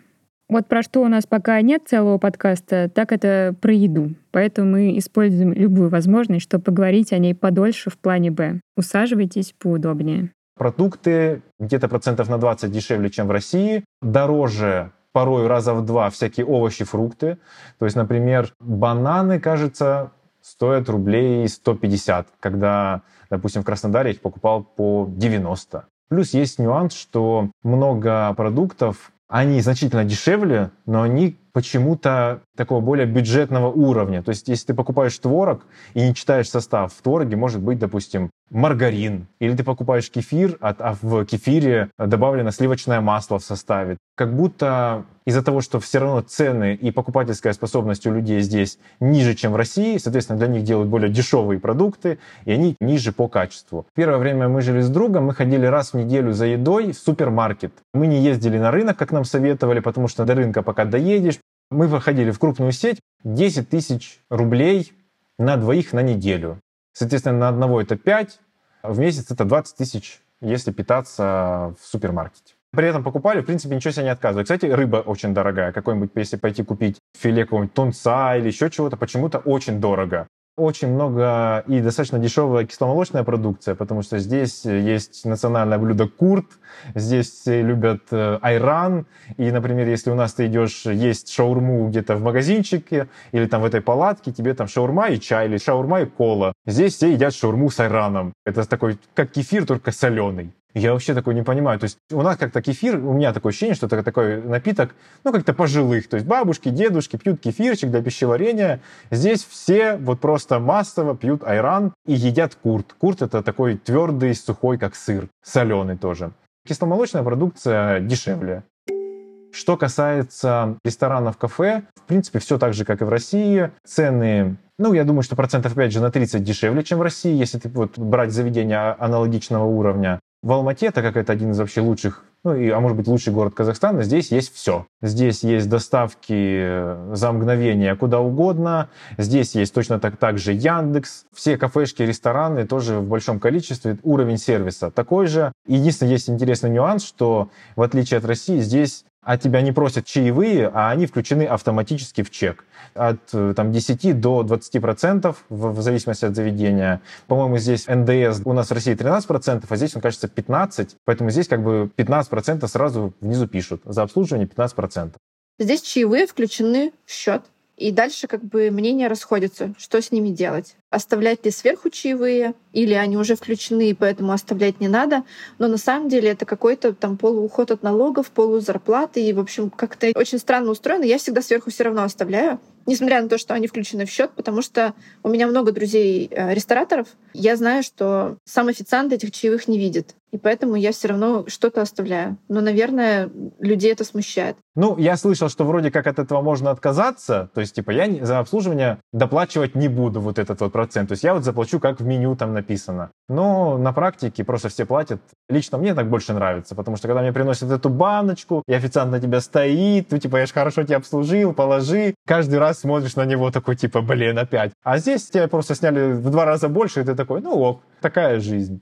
Speaker 3: Вот про что у нас пока нет целого подкаста, так это про еду. Поэтому мы используем любую возможность, чтобы поговорить о ней подольше в плане «Б». Усаживайтесь поудобнее.
Speaker 2: Продукты где-то процентов на 20 дешевле, чем в России. Дороже порой раза в два всякие овощи, фрукты. То есть, например, бананы, кажется, стоят рублей 150, когда, допустим, в Краснодаре их покупал по 90. Плюс есть нюанс, что много продуктов они значительно дешевле, но они почему-то такого более бюджетного уровня. То есть, если ты покупаешь творог и не читаешь состав, в твороге может быть, допустим, маргарин. Или ты покупаешь кефир, а, а в кефире добавлено сливочное масло в составе. Как будто из-за того, что все равно цены и покупательская способность у людей здесь ниже, чем в России, соответственно, для них делают более дешевые продукты, и они ниже по качеству. Первое время мы жили с другом, мы ходили раз в неделю за едой в супермаркет. Мы не ездили на рынок, как нам советовали, потому что до рынка пока доедешь. Мы выходили в крупную сеть 10 тысяч рублей на двоих на неделю. Соответственно, на одного это 5, в месяц это 20 тысяч если питаться в супермаркете. При этом покупали, в принципе, ничего себе не отказывали. Кстати, рыба очень дорогая. Какой-нибудь, если пойти купить филе какого-нибудь тунца или еще чего-то, почему-то очень дорого очень много и достаточно дешевая кисломолочная продукция, потому что здесь есть национальное блюдо курт, здесь любят э, айран, и, например, если у нас ты идешь есть шаурму где-то в магазинчике или там в этой палатке, тебе там шаурма и чай, или шаурма и кола. Здесь все едят шаурму с айраном. Это такой, как кефир, только соленый. Я вообще такой не понимаю. То есть у нас как-то кефир, у меня такое ощущение, что это такой напиток, ну, как-то пожилых. То есть бабушки, дедушки пьют кефирчик для пищеварения. Здесь все вот просто массово пьют айран и едят курт. Курт — это такой твердый, сухой, как сыр. Соленый тоже. Кисломолочная продукция дешевле. Что касается ресторанов, кафе, в принципе, все так же, как и в России. Цены, ну, я думаю, что процентов, опять же, на 30 дешевле, чем в России, если ты вот брать заведения аналогичного уровня. В Алмате, так как это один из вообще лучших, ну, и, а может быть, лучший город Казахстана, здесь есть все. Здесь есть доставки э, за мгновение куда угодно. Здесь есть точно так, так же Яндекс. Все кафешки, рестораны тоже в большом количестве. Уровень сервиса такой же. Единственное, есть интересный нюанс, что в отличие от России, здесь от тебя не просят чаевые, а они включены автоматически в чек. От э, там, 10 до 20 процентов, в, в зависимости от заведения. По-моему, здесь НДС у нас в России 13 процентов, а здесь он, кажется, 15. Поэтому здесь как бы 15 процентов сразу внизу пишут. За обслуживание 15 процентов.
Speaker 1: Здесь чаевые включены в счет. И дальше как бы мнения расходятся, что с ними делать. Оставлять ли сверху чаевые, или они уже включены, и поэтому оставлять не надо. Но на самом деле это какой-то там полууход от налогов, полузарплаты. И, в общем, как-то очень странно устроено. Я всегда сверху все равно оставляю несмотря на то, что они включены в счет, потому что у меня много друзей э, рестораторов, я знаю, что сам официант этих чаевых не видит. И поэтому я все равно что-то оставляю. Но, наверное, людей это смущает.
Speaker 2: Ну, я слышал, что вроде как от этого можно отказаться. То есть, типа, я за обслуживание доплачивать не буду вот этот вот процент. То есть я вот заплачу, как в меню там написано. Но на практике просто все платят. Лично мне так больше нравится, потому что когда мне приносят эту баночку, и официант на тебя стоит, ну, типа, я же хорошо тебя обслужил, положи. Каждый раз смотришь на него такой, типа, блин, опять. А здесь тебя просто сняли в два раза больше, и ты такой, ну ок, такая жизнь.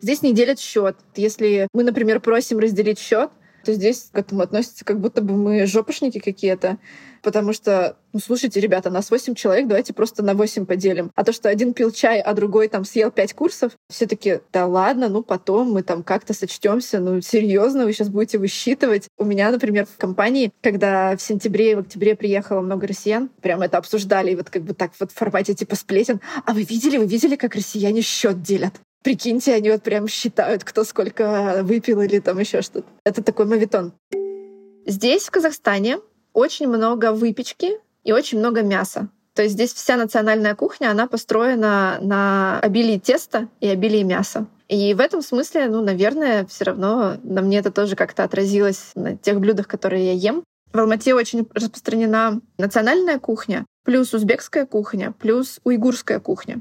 Speaker 1: Здесь не делят счет. Если мы, например, просим разделить счет, то здесь к этому относятся, как будто бы мы жопошники какие-то. Потому что, ну, слушайте, ребята, нас 8 человек, давайте просто на 8 поделим. А то, что один пил чай, а другой там съел 5 курсов, все таки да ладно, ну потом мы там как-то сочтемся. Ну, серьезно, вы сейчас будете высчитывать. У меня, например, в компании, когда в сентябре и в октябре приехало много россиян, прям это обсуждали, и вот как бы так вот в формате типа сплетен. А вы видели, вы видели, как россияне счет делят? Прикиньте, они вот прям считают, кто сколько выпил или там еще что-то. Это такой мавитон. Здесь, в Казахстане, очень много выпечки и очень много мяса. То есть здесь вся национальная кухня, она построена на обилии теста и обилии мяса. И в этом смысле, ну, наверное, все равно на мне это тоже как-то отразилось на тех блюдах, которые я ем. В Алмате очень распространена национальная кухня, плюс узбекская кухня, плюс уйгурская кухня.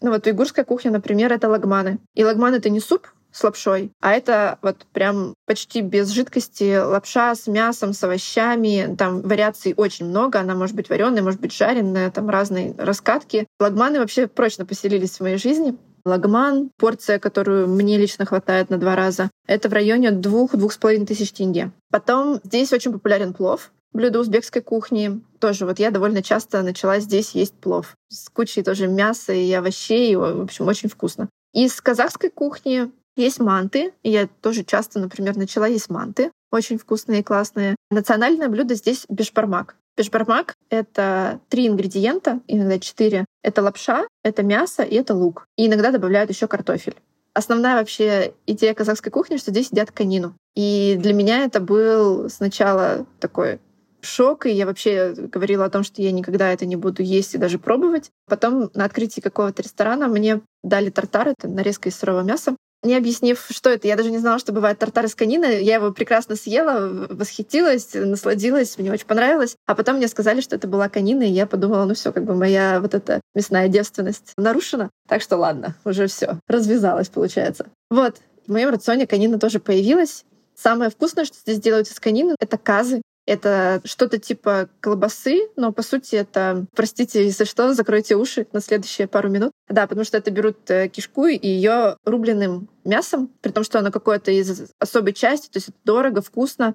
Speaker 1: Ну вот уйгурская кухня, например, это лагманы. И лагман — это не суп с лапшой, а это вот прям почти без жидкости лапша с мясом, с овощами. Там вариаций очень много. Она может быть вареная, может быть жареная, там разные раскатки. Лагманы вообще прочно поселились в моей жизни. Лагман, порция, которую мне лично хватает на два раза, это в районе двух-двух с половиной тысяч тенге. Потом здесь очень популярен плов блюдо узбекской кухни. Тоже вот я довольно часто начала здесь есть плов с кучей тоже мяса и овощей. И, в общем, очень вкусно. Из казахской кухни есть манты. Я тоже часто, например, начала есть манты. Очень вкусные и классные. Национальное блюдо здесь бешбармак. Бешбармак — это три ингредиента, иногда четыре. Это лапша, это мясо и это лук. И иногда добавляют еще картофель. Основная вообще идея казахской кухни, что здесь едят конину. И для меня это был сначала такой шок, и я вообще говорила о том, что я никогда это не буду есть и даже пробовать. Потом на открытии какого-то ресторана мне дали тартар, это нарезка из сырого мяса, не объяснив, что это. Я даже не знала, что бывает тартар из конины. Я его прекрасно съела, восхитилась, насладилась, мне очень понравилось. А потом мне сказали, что это была конина, и я подумала, ну все, как бы моя вот эта мясная девственность нарушена. Так что ладно, уже все, развязалась, получается. Вот, в моем рационе конина тоже появилась. Самое вкусное, что здесь делают из конины, это казы. Это что-то типа колбасы, но по сути это, простите, если что, закройте уши на следующие пару минут. Да, потому что это берут э, кишку и ее рубленым мясом, при том, что оно какое-то из особой части, то есть это дорого, вкусно.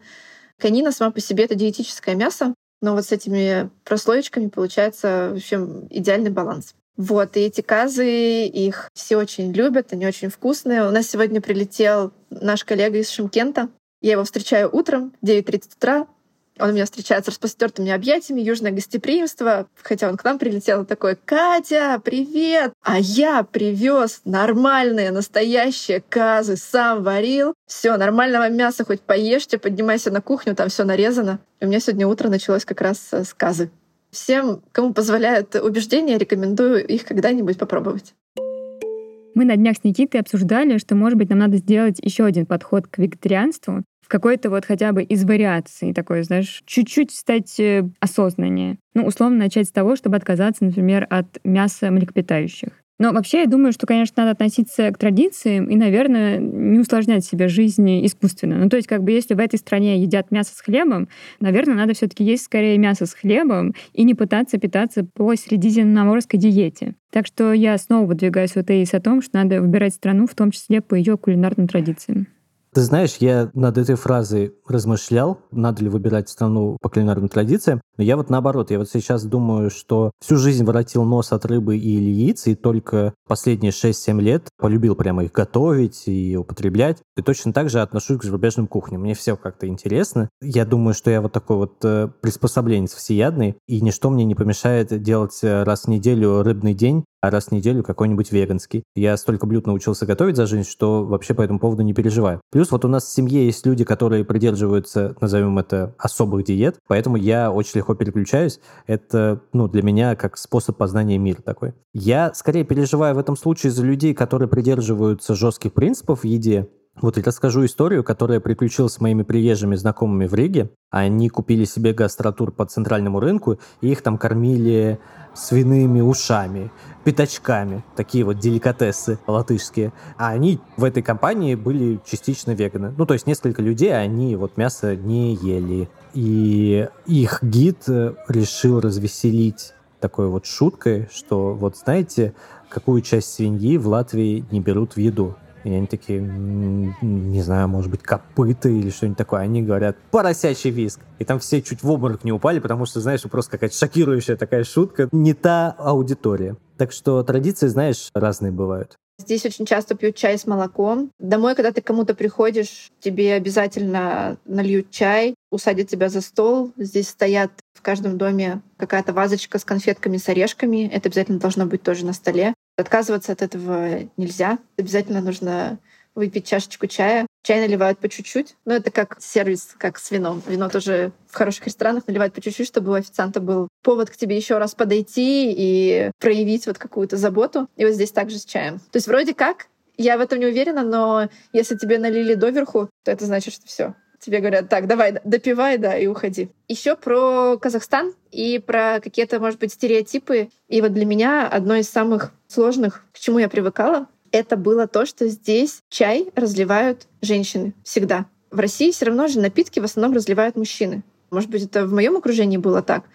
Speaker 1: Конина сама по себе — это диетическое мясо, но вот с этими прослоечками получается, в общем, идеальный баланс. Вот, и эти казы, их все очень любят, они очень вкусные. У нас сегодня прилетел наш коллега из Шимкента. Я его встречаю утром, 9.30 утра. Он меня встречает с распростертыми объятиями, южное гостеприимство. Хотя он к нам прилетел такой, Катя, привет! А я привез нормальные, настоящие казы, сам варил. Все, нормального мяса хоть поешьте, поднимайся на кухню, там все нарезано. И у меня сегодня утро началось как раз с казы. Всем, кому позволяют убеждения, рекомендую их когда-нибудь попробовать.
Speaker 3: Мы на днях с Никитой обсуждали, что, может быть, нам надо сделать еще один подход к вегетарианству какой-то вот хотя бы из вариаций такой, знаешь, чуть-чуть стать э, осознаннее. Ну, условно, начать с того, чтобы отказаться, например, от мяса млекопитающих. Но вообще я думаю, что, конечно, надо относиться к традициям и, наверное, не усложнять себе жизнь искусственно. Ну, то есть, как бы, если в этой стране едят мясо с хлебом, наверное, надо все таки есть скорее мясо с хлебом и не пытаться питаться по средиземноморской диете. Так что я снова выдвигаю свой тезис о том, что надо выбирать страну, в том числе по ее кулинарным традициям.
Speaker 4: Ты знаешь, я над этой фразой размышлял, надо ли выбирать страну по кулинарным традициям, но я вот наоборот, я вот сейчас думаю, что всю жизнь воротил нос от рыбы и яиц, и только последние 6-7 лет полюбил прямо их готовить и употреблять. И точно так же отношусь к зарубежным кухням. Мне все как-то интересно. Я думаю, что я вот такой вот э, приспособленец всеядный, и ничто мне не помешает делать э, раз в неделю рыбный день а раз в неделю какой-нибудь веганский. Я столько блюд научился готовить за жизнь, что вообще по этому поводу не переживаю. Плюс вот у нас в семье есть люди, которые придерживаются, назовем это, особых диет, поэтому я очень легко переключаюсь. Это, ну, для меня как способ познания мира такой. Я скорее переживаю в этом случае за людей, которые придерживаются жестких принципов в еде, вот я расскажу историю, которая приключилась с моими приезжими знакомыми в Риге. Они купили себе гастротур по центральному рынку, и их там кормили свиными ушами, пятачками, такие вот деликатесы латышские. А они в этой компании были частично веганы. Ну, то есть несколько людей, они вот мясо не ели. И их гид э, решил развеселить такой вот шуткой, что вот знаете, какую часть свиньи в Латвии не берут в еду. И они такие, не знаю, может быть, копыта или что-нибудь такое. Они говорят, поросячий виск. И там все чуть в обморок не упали, потому что, знаешь, просто какая-то шокирующая такая шутка. Не та аудитория. Так что традиции, знаешь, разные бывают.
Speaker 1: Здесь очень часто пьют чай с молоком. Домой, когда ты кому-то приходишь, тебе обязательно нальют чай, усадят тебя за стол. Здесь стоят в каждом доме какая-то вазочка с конфетками, с орешками. Это обязательно должно быть тоже на столе. Отказываться от этого нельзя. Обязательно нужно выпить чашечку чая. Чай наливают по чуть-чуть. Но это как сервис, как с вином. Вино тоже в хороших ресторанах наливают по чуть-чуть, чтобы у официанта был повод к тебе еще раз подойти и проявить вот какую-то заботу. И вот здесь также с чаем. То есть вроде как я в этом не уверена, но если тебе налили доверху, то это значит, что все. Тебе говорят, так, давай, допивай, да, и уходи. Еще про Казахстан и про какие-то, может быть, стереотипы. И вот для меня одно из самых сложных, к чему я привыкала, это было то, что здесь чай разливают женщины всегда. В России все равно же напитки в основном разливают мужчины. Может быть, это в моем окружении было так.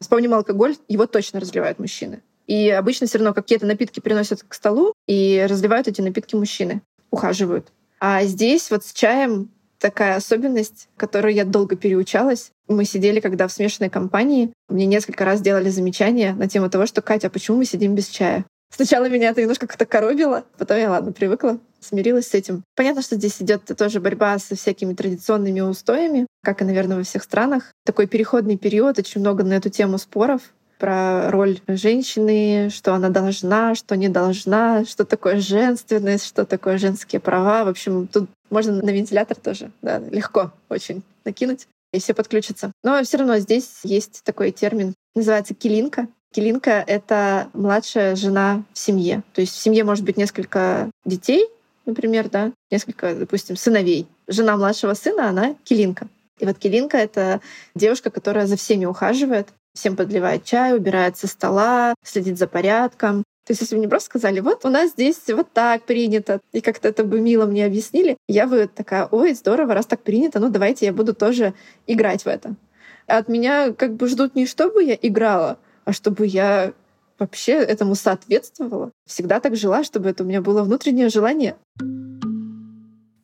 Speaker 1: Вспомним алкоголь, его точно разливают мужчины. И обычно все равно какие-то напитки приносят к столу и разливают эти напитки мужчины, ухаживают. А здесь вот с чаем такая особенность, которую я долго переучалась. Мы сидели, когда в смешанной компании, мне несколько раз делали замечания на тему того, что «Катя, а почему мы сидим без чая?» Сначала меня это немножко как-то коробило, потом я, ладно, привыкла, смирилась с этим. Понятно, что здесь идет тоже борьба со всякими традиционными устоями, как и, наверное, во всех странах. Такой переходный период, очень много на эту тему споров про роль женщины, что она должна, что не должна, что такое женственность, что такое женские права. В общем, тут можно на вентилятор тоже да, легко очень накинуть, и все подключатся. Но все равно здесь есть такой термин, называется килинка. Килинка — это младшая жена в семье. То есть в семье может быть несколько детей, например, да, несколько, допустим, сыновей. Жена младшего сына, она килинка. И вот килинка — это девушка, которая за всеми ухаживает, всем подливает чай, убирает со стола, следит за порядком. То есть, если бы мне просто сказали, вот у нас здесь вот так принято, и как-то это бы мило мне объяснили, я бы такая, ой, здорово, раз так принято, ну давайте я буду тоже играть в это. А от меня как бы ждут не чтобы я играла, а чтобы я вообще этому соответствовала. Всегда так жила, чтобы это у меня было внутреннее желание.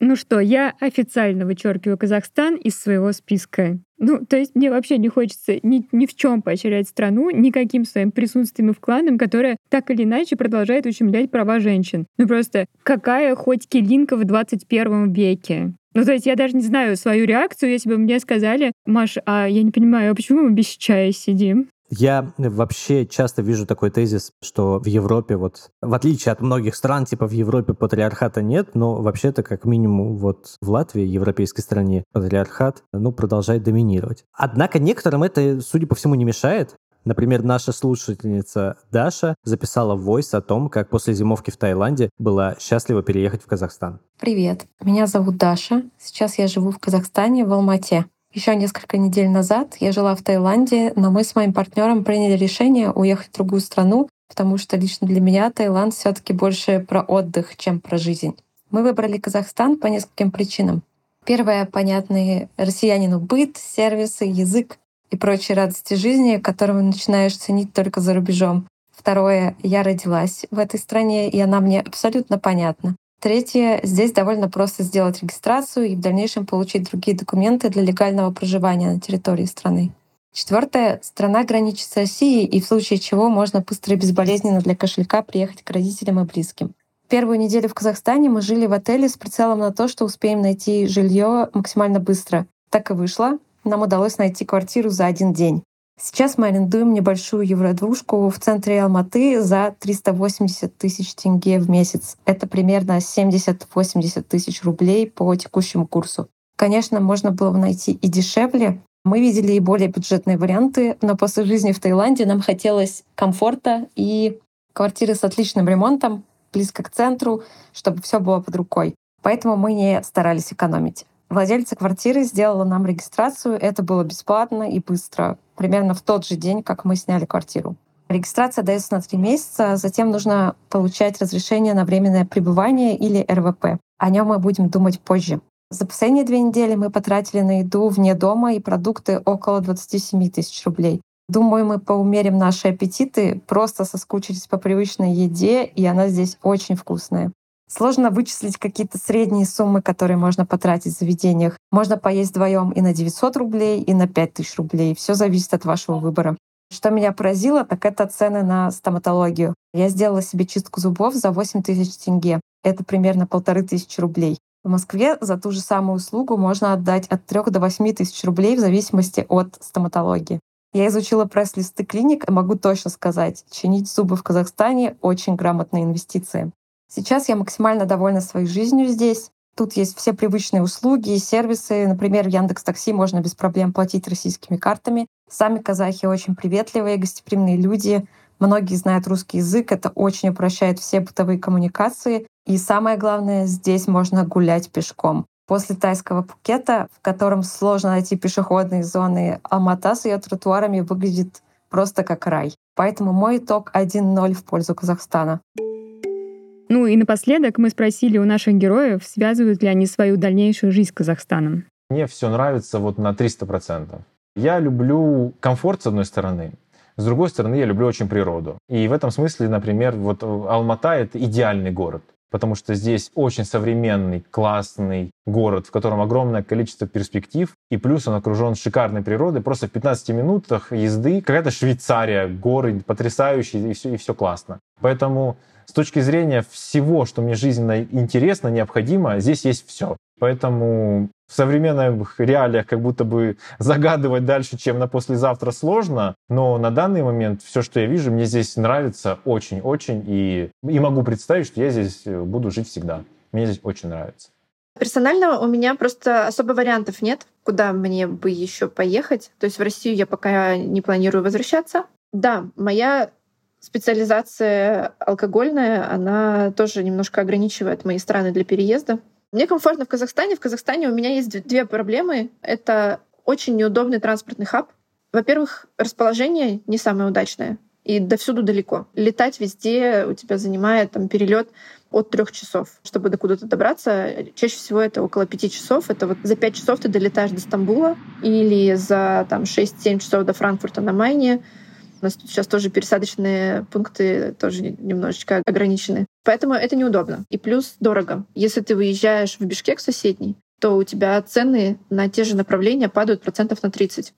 Speaker 3: Ну что, я официально вычеркиваю Казахстан из своего списка. Ну, то есть мне вообще не хочется ни, ни в чем поощрять страну, никаким своим присутствием и вкладом, которое так или иначе продолжает ущемлять права женщин. Ну просто какая хоть килинка в 21 веке? Ну, то есть я даже не знаю свою реакцию, если бы мне сказали, Маш, а я не понимаю, а почему мы без чая сидим?
Speaker 4: Я вообще часто вижу такой тезис, что в Европе, вот, в отличие от многих стран, типа в Европе патриархата нет, но вообще-то как минимум вот в Латвии, европейской стране, патриархат, ну, продолжает доминировать. Однако некоторым это, судя по всему, не мешает. Например, наша слушательница Даша записала войс о том, как после зимовки в Таиланде была счастлива переехать в Казахстан.
Speaker 6: Привет, меня зовут Даша. Сейчас я живу в Казахстане, в Алмате. Еще несколько недель назад я жила в Таиланде, но мы с моим партнером приняли решение уехать в другую страну, потому что лично для меня Таиланд все таки больше про отдых, чем про жизнь. Мы выбрали Казахстан по нескольким причинам. Первое — понятный россиянину быт, сервисы, язык и прочие радости жизни, которые начинаешь ценить только за рубежом. Второе — я родилась в этой стране, и она мне абсолютно понятна. Третье, здесь довольно просто сделать регистрацию и в дальнейшем получить другие документы для легального проживания на территории страны. Четвертое, страна граничит с Россией, и в случае чего можно быстро и безболезненно для кошелька приехать к родителям и близким. Первую неделю в Казахстане мы жили в отеле с прицелом на то, что успеем найти жилье максимально быстро. Так и вышло. Нам удалось найти квартиру за один день. Сейчас мы арендуем небольшую евродвушку в центре Алматы за 380 тысяч тенге в месяц. Это примерно 70-80 тысяч рублей по текущему курсу. Конечно, можно было бы найти и дешевле. Мы видели и более бюджетные варианты, но после жизни в Таиланде нам хотелось комфорта и квартиры с отличным ремонтом, близко к центру, чтобы все было под рукой. Поэтому мы не старались экономить. Владельца квартиры сделала нам регистрацию. Это было бесплатно и быстро, примерно в тот же день, как мы сняли квартиру. Регистрация дается на три месяца, затем нужно получать разрешение на временное пребывание или РВП. О нем мы будем думать позже. За последние две недели мы потратили на еду вне дома и продукты около 27 тысяч рублей. Думаю, мы поумерим наши аппетиты, просто соскучились по привычной еде, и она здесь очень вкусная. Сложно вычислить какие-то средние суммы, которые можно потратить в заведениях. Можно поесть вдвоем и на 900 рублей, и на 5000 рублей. Все зависит от вашего выбора. Что меня поразило, так это цены на стоматологию. Я сделала себе чистку зубов за 8 тысяч тенге. Это примерно полторы тысячи рублей. В Москве за ту же самую услугу можно отдать от 3 до 8 тысяч рублей в зависимости от стоматологии. Я изучила пресс-листы клиник и могу точно сказать, чинить зубы в Казахстане — очень грамотная инвестиция. Сейчас я максимально довольна своей жизнью здесь. Тут есть все привычные услуги и сервисы. Например, Яндекс Такси можно без проблем платить российскими картами. Сами казахи очень приветливые, гостеприимные люди. Многие знают русский язык. Это очень упрощает все бытовые коммуникации. И самое главное, здесь можно гулять пешком. После тайского Пукета, в котором сложно найти пешеходные зоны, Алмата с ее тротуарами выглядит просто как рай. Поэтому мой итог 1-0 в пользу Казахстана.
Speaker 3: Ну и напоследок мы спросили у наших героев, связывают ли они свою дальнейшую жизнь с Казахстаном.
Speaker 2: Мне все нравится вот на 300%. Я люблю комфорт, с одной стороны, с другой стороны, я люблю очень природу. И в этом смысле, например, вот Алмата — это идеальный город потому что здесь очень современный, классный город, в котором огромное количество перспектив, и плюс он окружен шикарной природой. Просто в 15 минутах езды какая-то Швейцария, горы потрясающие, и все, и все классно. Поэтому с точки зрения всего, что мне жизненно интересно, необходимо, здесь есть все. Поэтому в современных реалиях как будто бы загадывать дальше, чем на послезавтра сложно, но на данный момент все, что я вижу, мне здесь нравится очень-очень, и, и могу представить, что я здесь э, буду жить всегда. Мне здесь очень нравится.
Speaker 1: Персонально у меня просто особо вариантов нет, куда мне бы еще поехать. То есть в Россию я пока не планирую возвращаться. Да, моя специализация алкогольная, она тоже немножко ограничивает мои страны для переезда. Мне комфортно в Казахстане. В Казахстане у меня есть две проблемы. Это очень неудобный транспортный хаб. Во-первых, расположение не самое удачное и до всюду далеко. Летать везде у тебя занимает там перелет от трех часов, чтобы до куда-то добраться. Чаще всего это около пяти часов. Это вот за пять часов ты долетаешь до Стамбула или за там 6-7 часов до Франкфурта на Майне. У нас тут сейчас тоже пересадочные пункты тоже немножечко ограничены. Поэтому это неудобно. И плюс дорого. Если ты выезжаешь в Бишкек соседний, то у тебя цены на те же направления падают процентов на 30.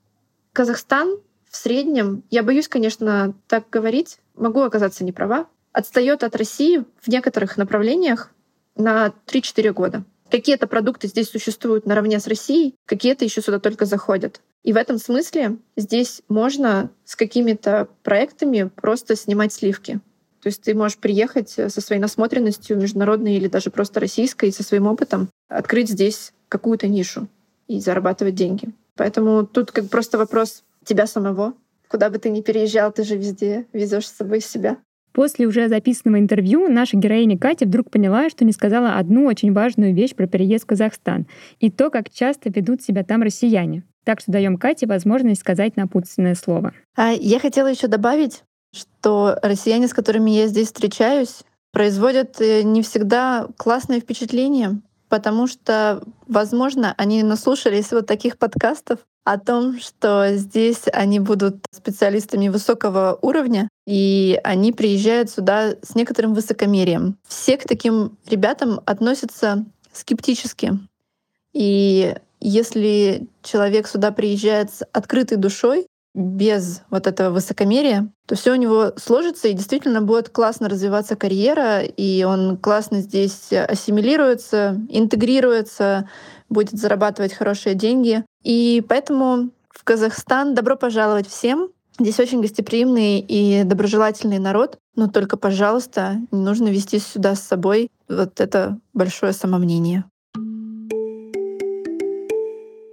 Speaker 1: Казахстан в среднем, я боюсь, конечно, так говорить, могу оказаться неправа, отстает от России в некоторых направлениях на 3-4 года. Какие-то продукты здесь существуют наравне с Россией, какие-то еще сюда только заходят. И в этом смысле здесь можно с какими-то проектами просто снимать сливки. То есть ты можешь приехать со своей насмотренностью международной или даже просто российской, со своим опытом, открыть здесь какую-то нишу и зарабатывать деньги. Поэтому тут как просто вопрос тебя самого. Куда бы ты ни переезжал, ты же везде везешь с собой себя.
Speaker 3: После уже записанного интервью наша героиня Катя вдруг поняла, что не сказала одну очень важную вещь про переезд в Казахстан и то, как часто ведут себя там россияне. Так что даем Кате возможность сказать напутственное слово.
Speaker 1: А я хотела еще добавить, что россияне, с которыми я здесь встречаюсь, производят э, не всегда классное впечатление, потому что, возможно, они наслушались вот таких подкастов о том, что здесь они будут специалистами высокого уровня, и они приезжают сюда с некоторым высокомерием. Все к таким ребятам относятся скептически. И если человек сюда приезжает с открытой душой, без вот этого высокомерия, то все у него сложится и действительно будет классно развиваться карьера, и он классно здесь ассимилируется, интегрируется, будет зарабатывать хорошие деньги. И поэтому в Казахстан добро пожаловать всем. Здесь очень гостеприимный и доброжелательный народ, но только, пожалуйста, не нужно вести сюда с собой вот это большое самомнение.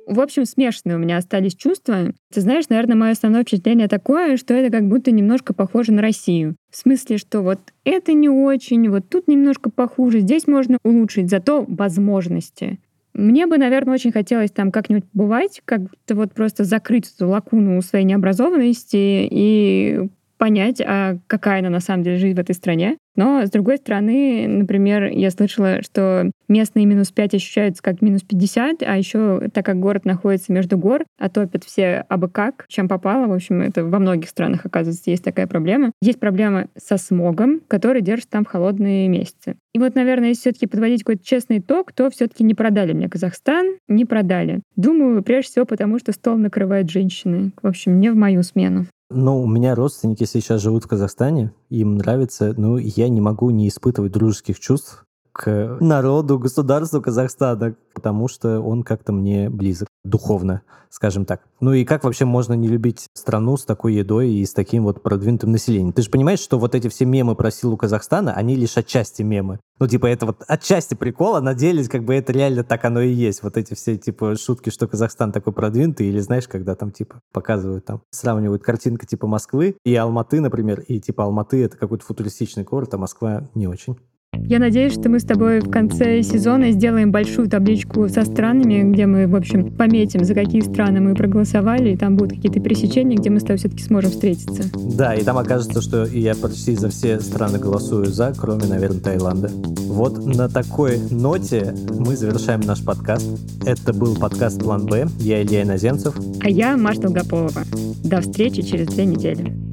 Speaker 3: В общем, смешанные у меня остались чувства. Ты знаешь, наверное, мое основное впечатление такое, что это как будто немножко похоже на Россию. В смысле, что вот это не очень, вот тут немножко похуже, здесь можно улучшить, зато возможности. Мне бы, наверное, очень хотелось там как-нибудь бывать, как-то вот просто закрыть эту лакуну своей необразованности и понять, а какая она на самом деле жизнь в этой стране. Но, с другой стороны, например, я слышала, что местные минус 5 ощущаются как минус 50, а еще так как город находится между гор, а топят все абы как, чем попало. В общем, это во многих странах, оказывается, есть такая проблема. Есть проблема со смогом, который держит там холодные месяцы. И вот, наверное, если все-таки подводить какой-то честный итог, то все-таки не продали мне Казахстан, не продали. Думаю, прежде всего потому, что стол накрывают женщины. В общем, не в мою смену.
Speaker 4: Ну, у меня родственники сейчас живут в Казахстане, им нравится, ну, я не могу не испытывать дружеских чувств к народу, государству Казахстана, потому что он как-то мне близок духовно, скажем так. Ну и как вообще можно не любить страну с такой едой и с таким вот продвинутым населением? Ты же понимаешь, что вот эти все мемы про силу Казахстана, они лишь отчасти мемы. Ну, типа, это вот отчасти прикол, а на деле, как бы, это реально так оно и есть. Вот эти все, типа, шутки, что Казахстан такой продвинутый, или, знаешь, когда там, типа, показывают там, сравнивают картинка, типа, Москвы и Алматы, например, и, типа, Алматы — это какой-то футуристичный город, а Москва не очень.
Speaker 3: Я надеюсь, что мы с тобой в конце сезона сделаем большую табличку со странами, где мы, в общем, пометим, за какие страны мы проголосовали, и там будут какие-то пересечения, где мы с тобой все-таки сможем встретиться.
Speaker 4: Да, и там окажется, что я почти за все страны голосую за, кроме, наверное, Таиланда. Вот на такой ноте мы завершаем наш подкаст. Это был подкаст «План Б». Я Илья Иноземцев.
Speaker 3: А я Маша Долгополова. До встречи через две недели.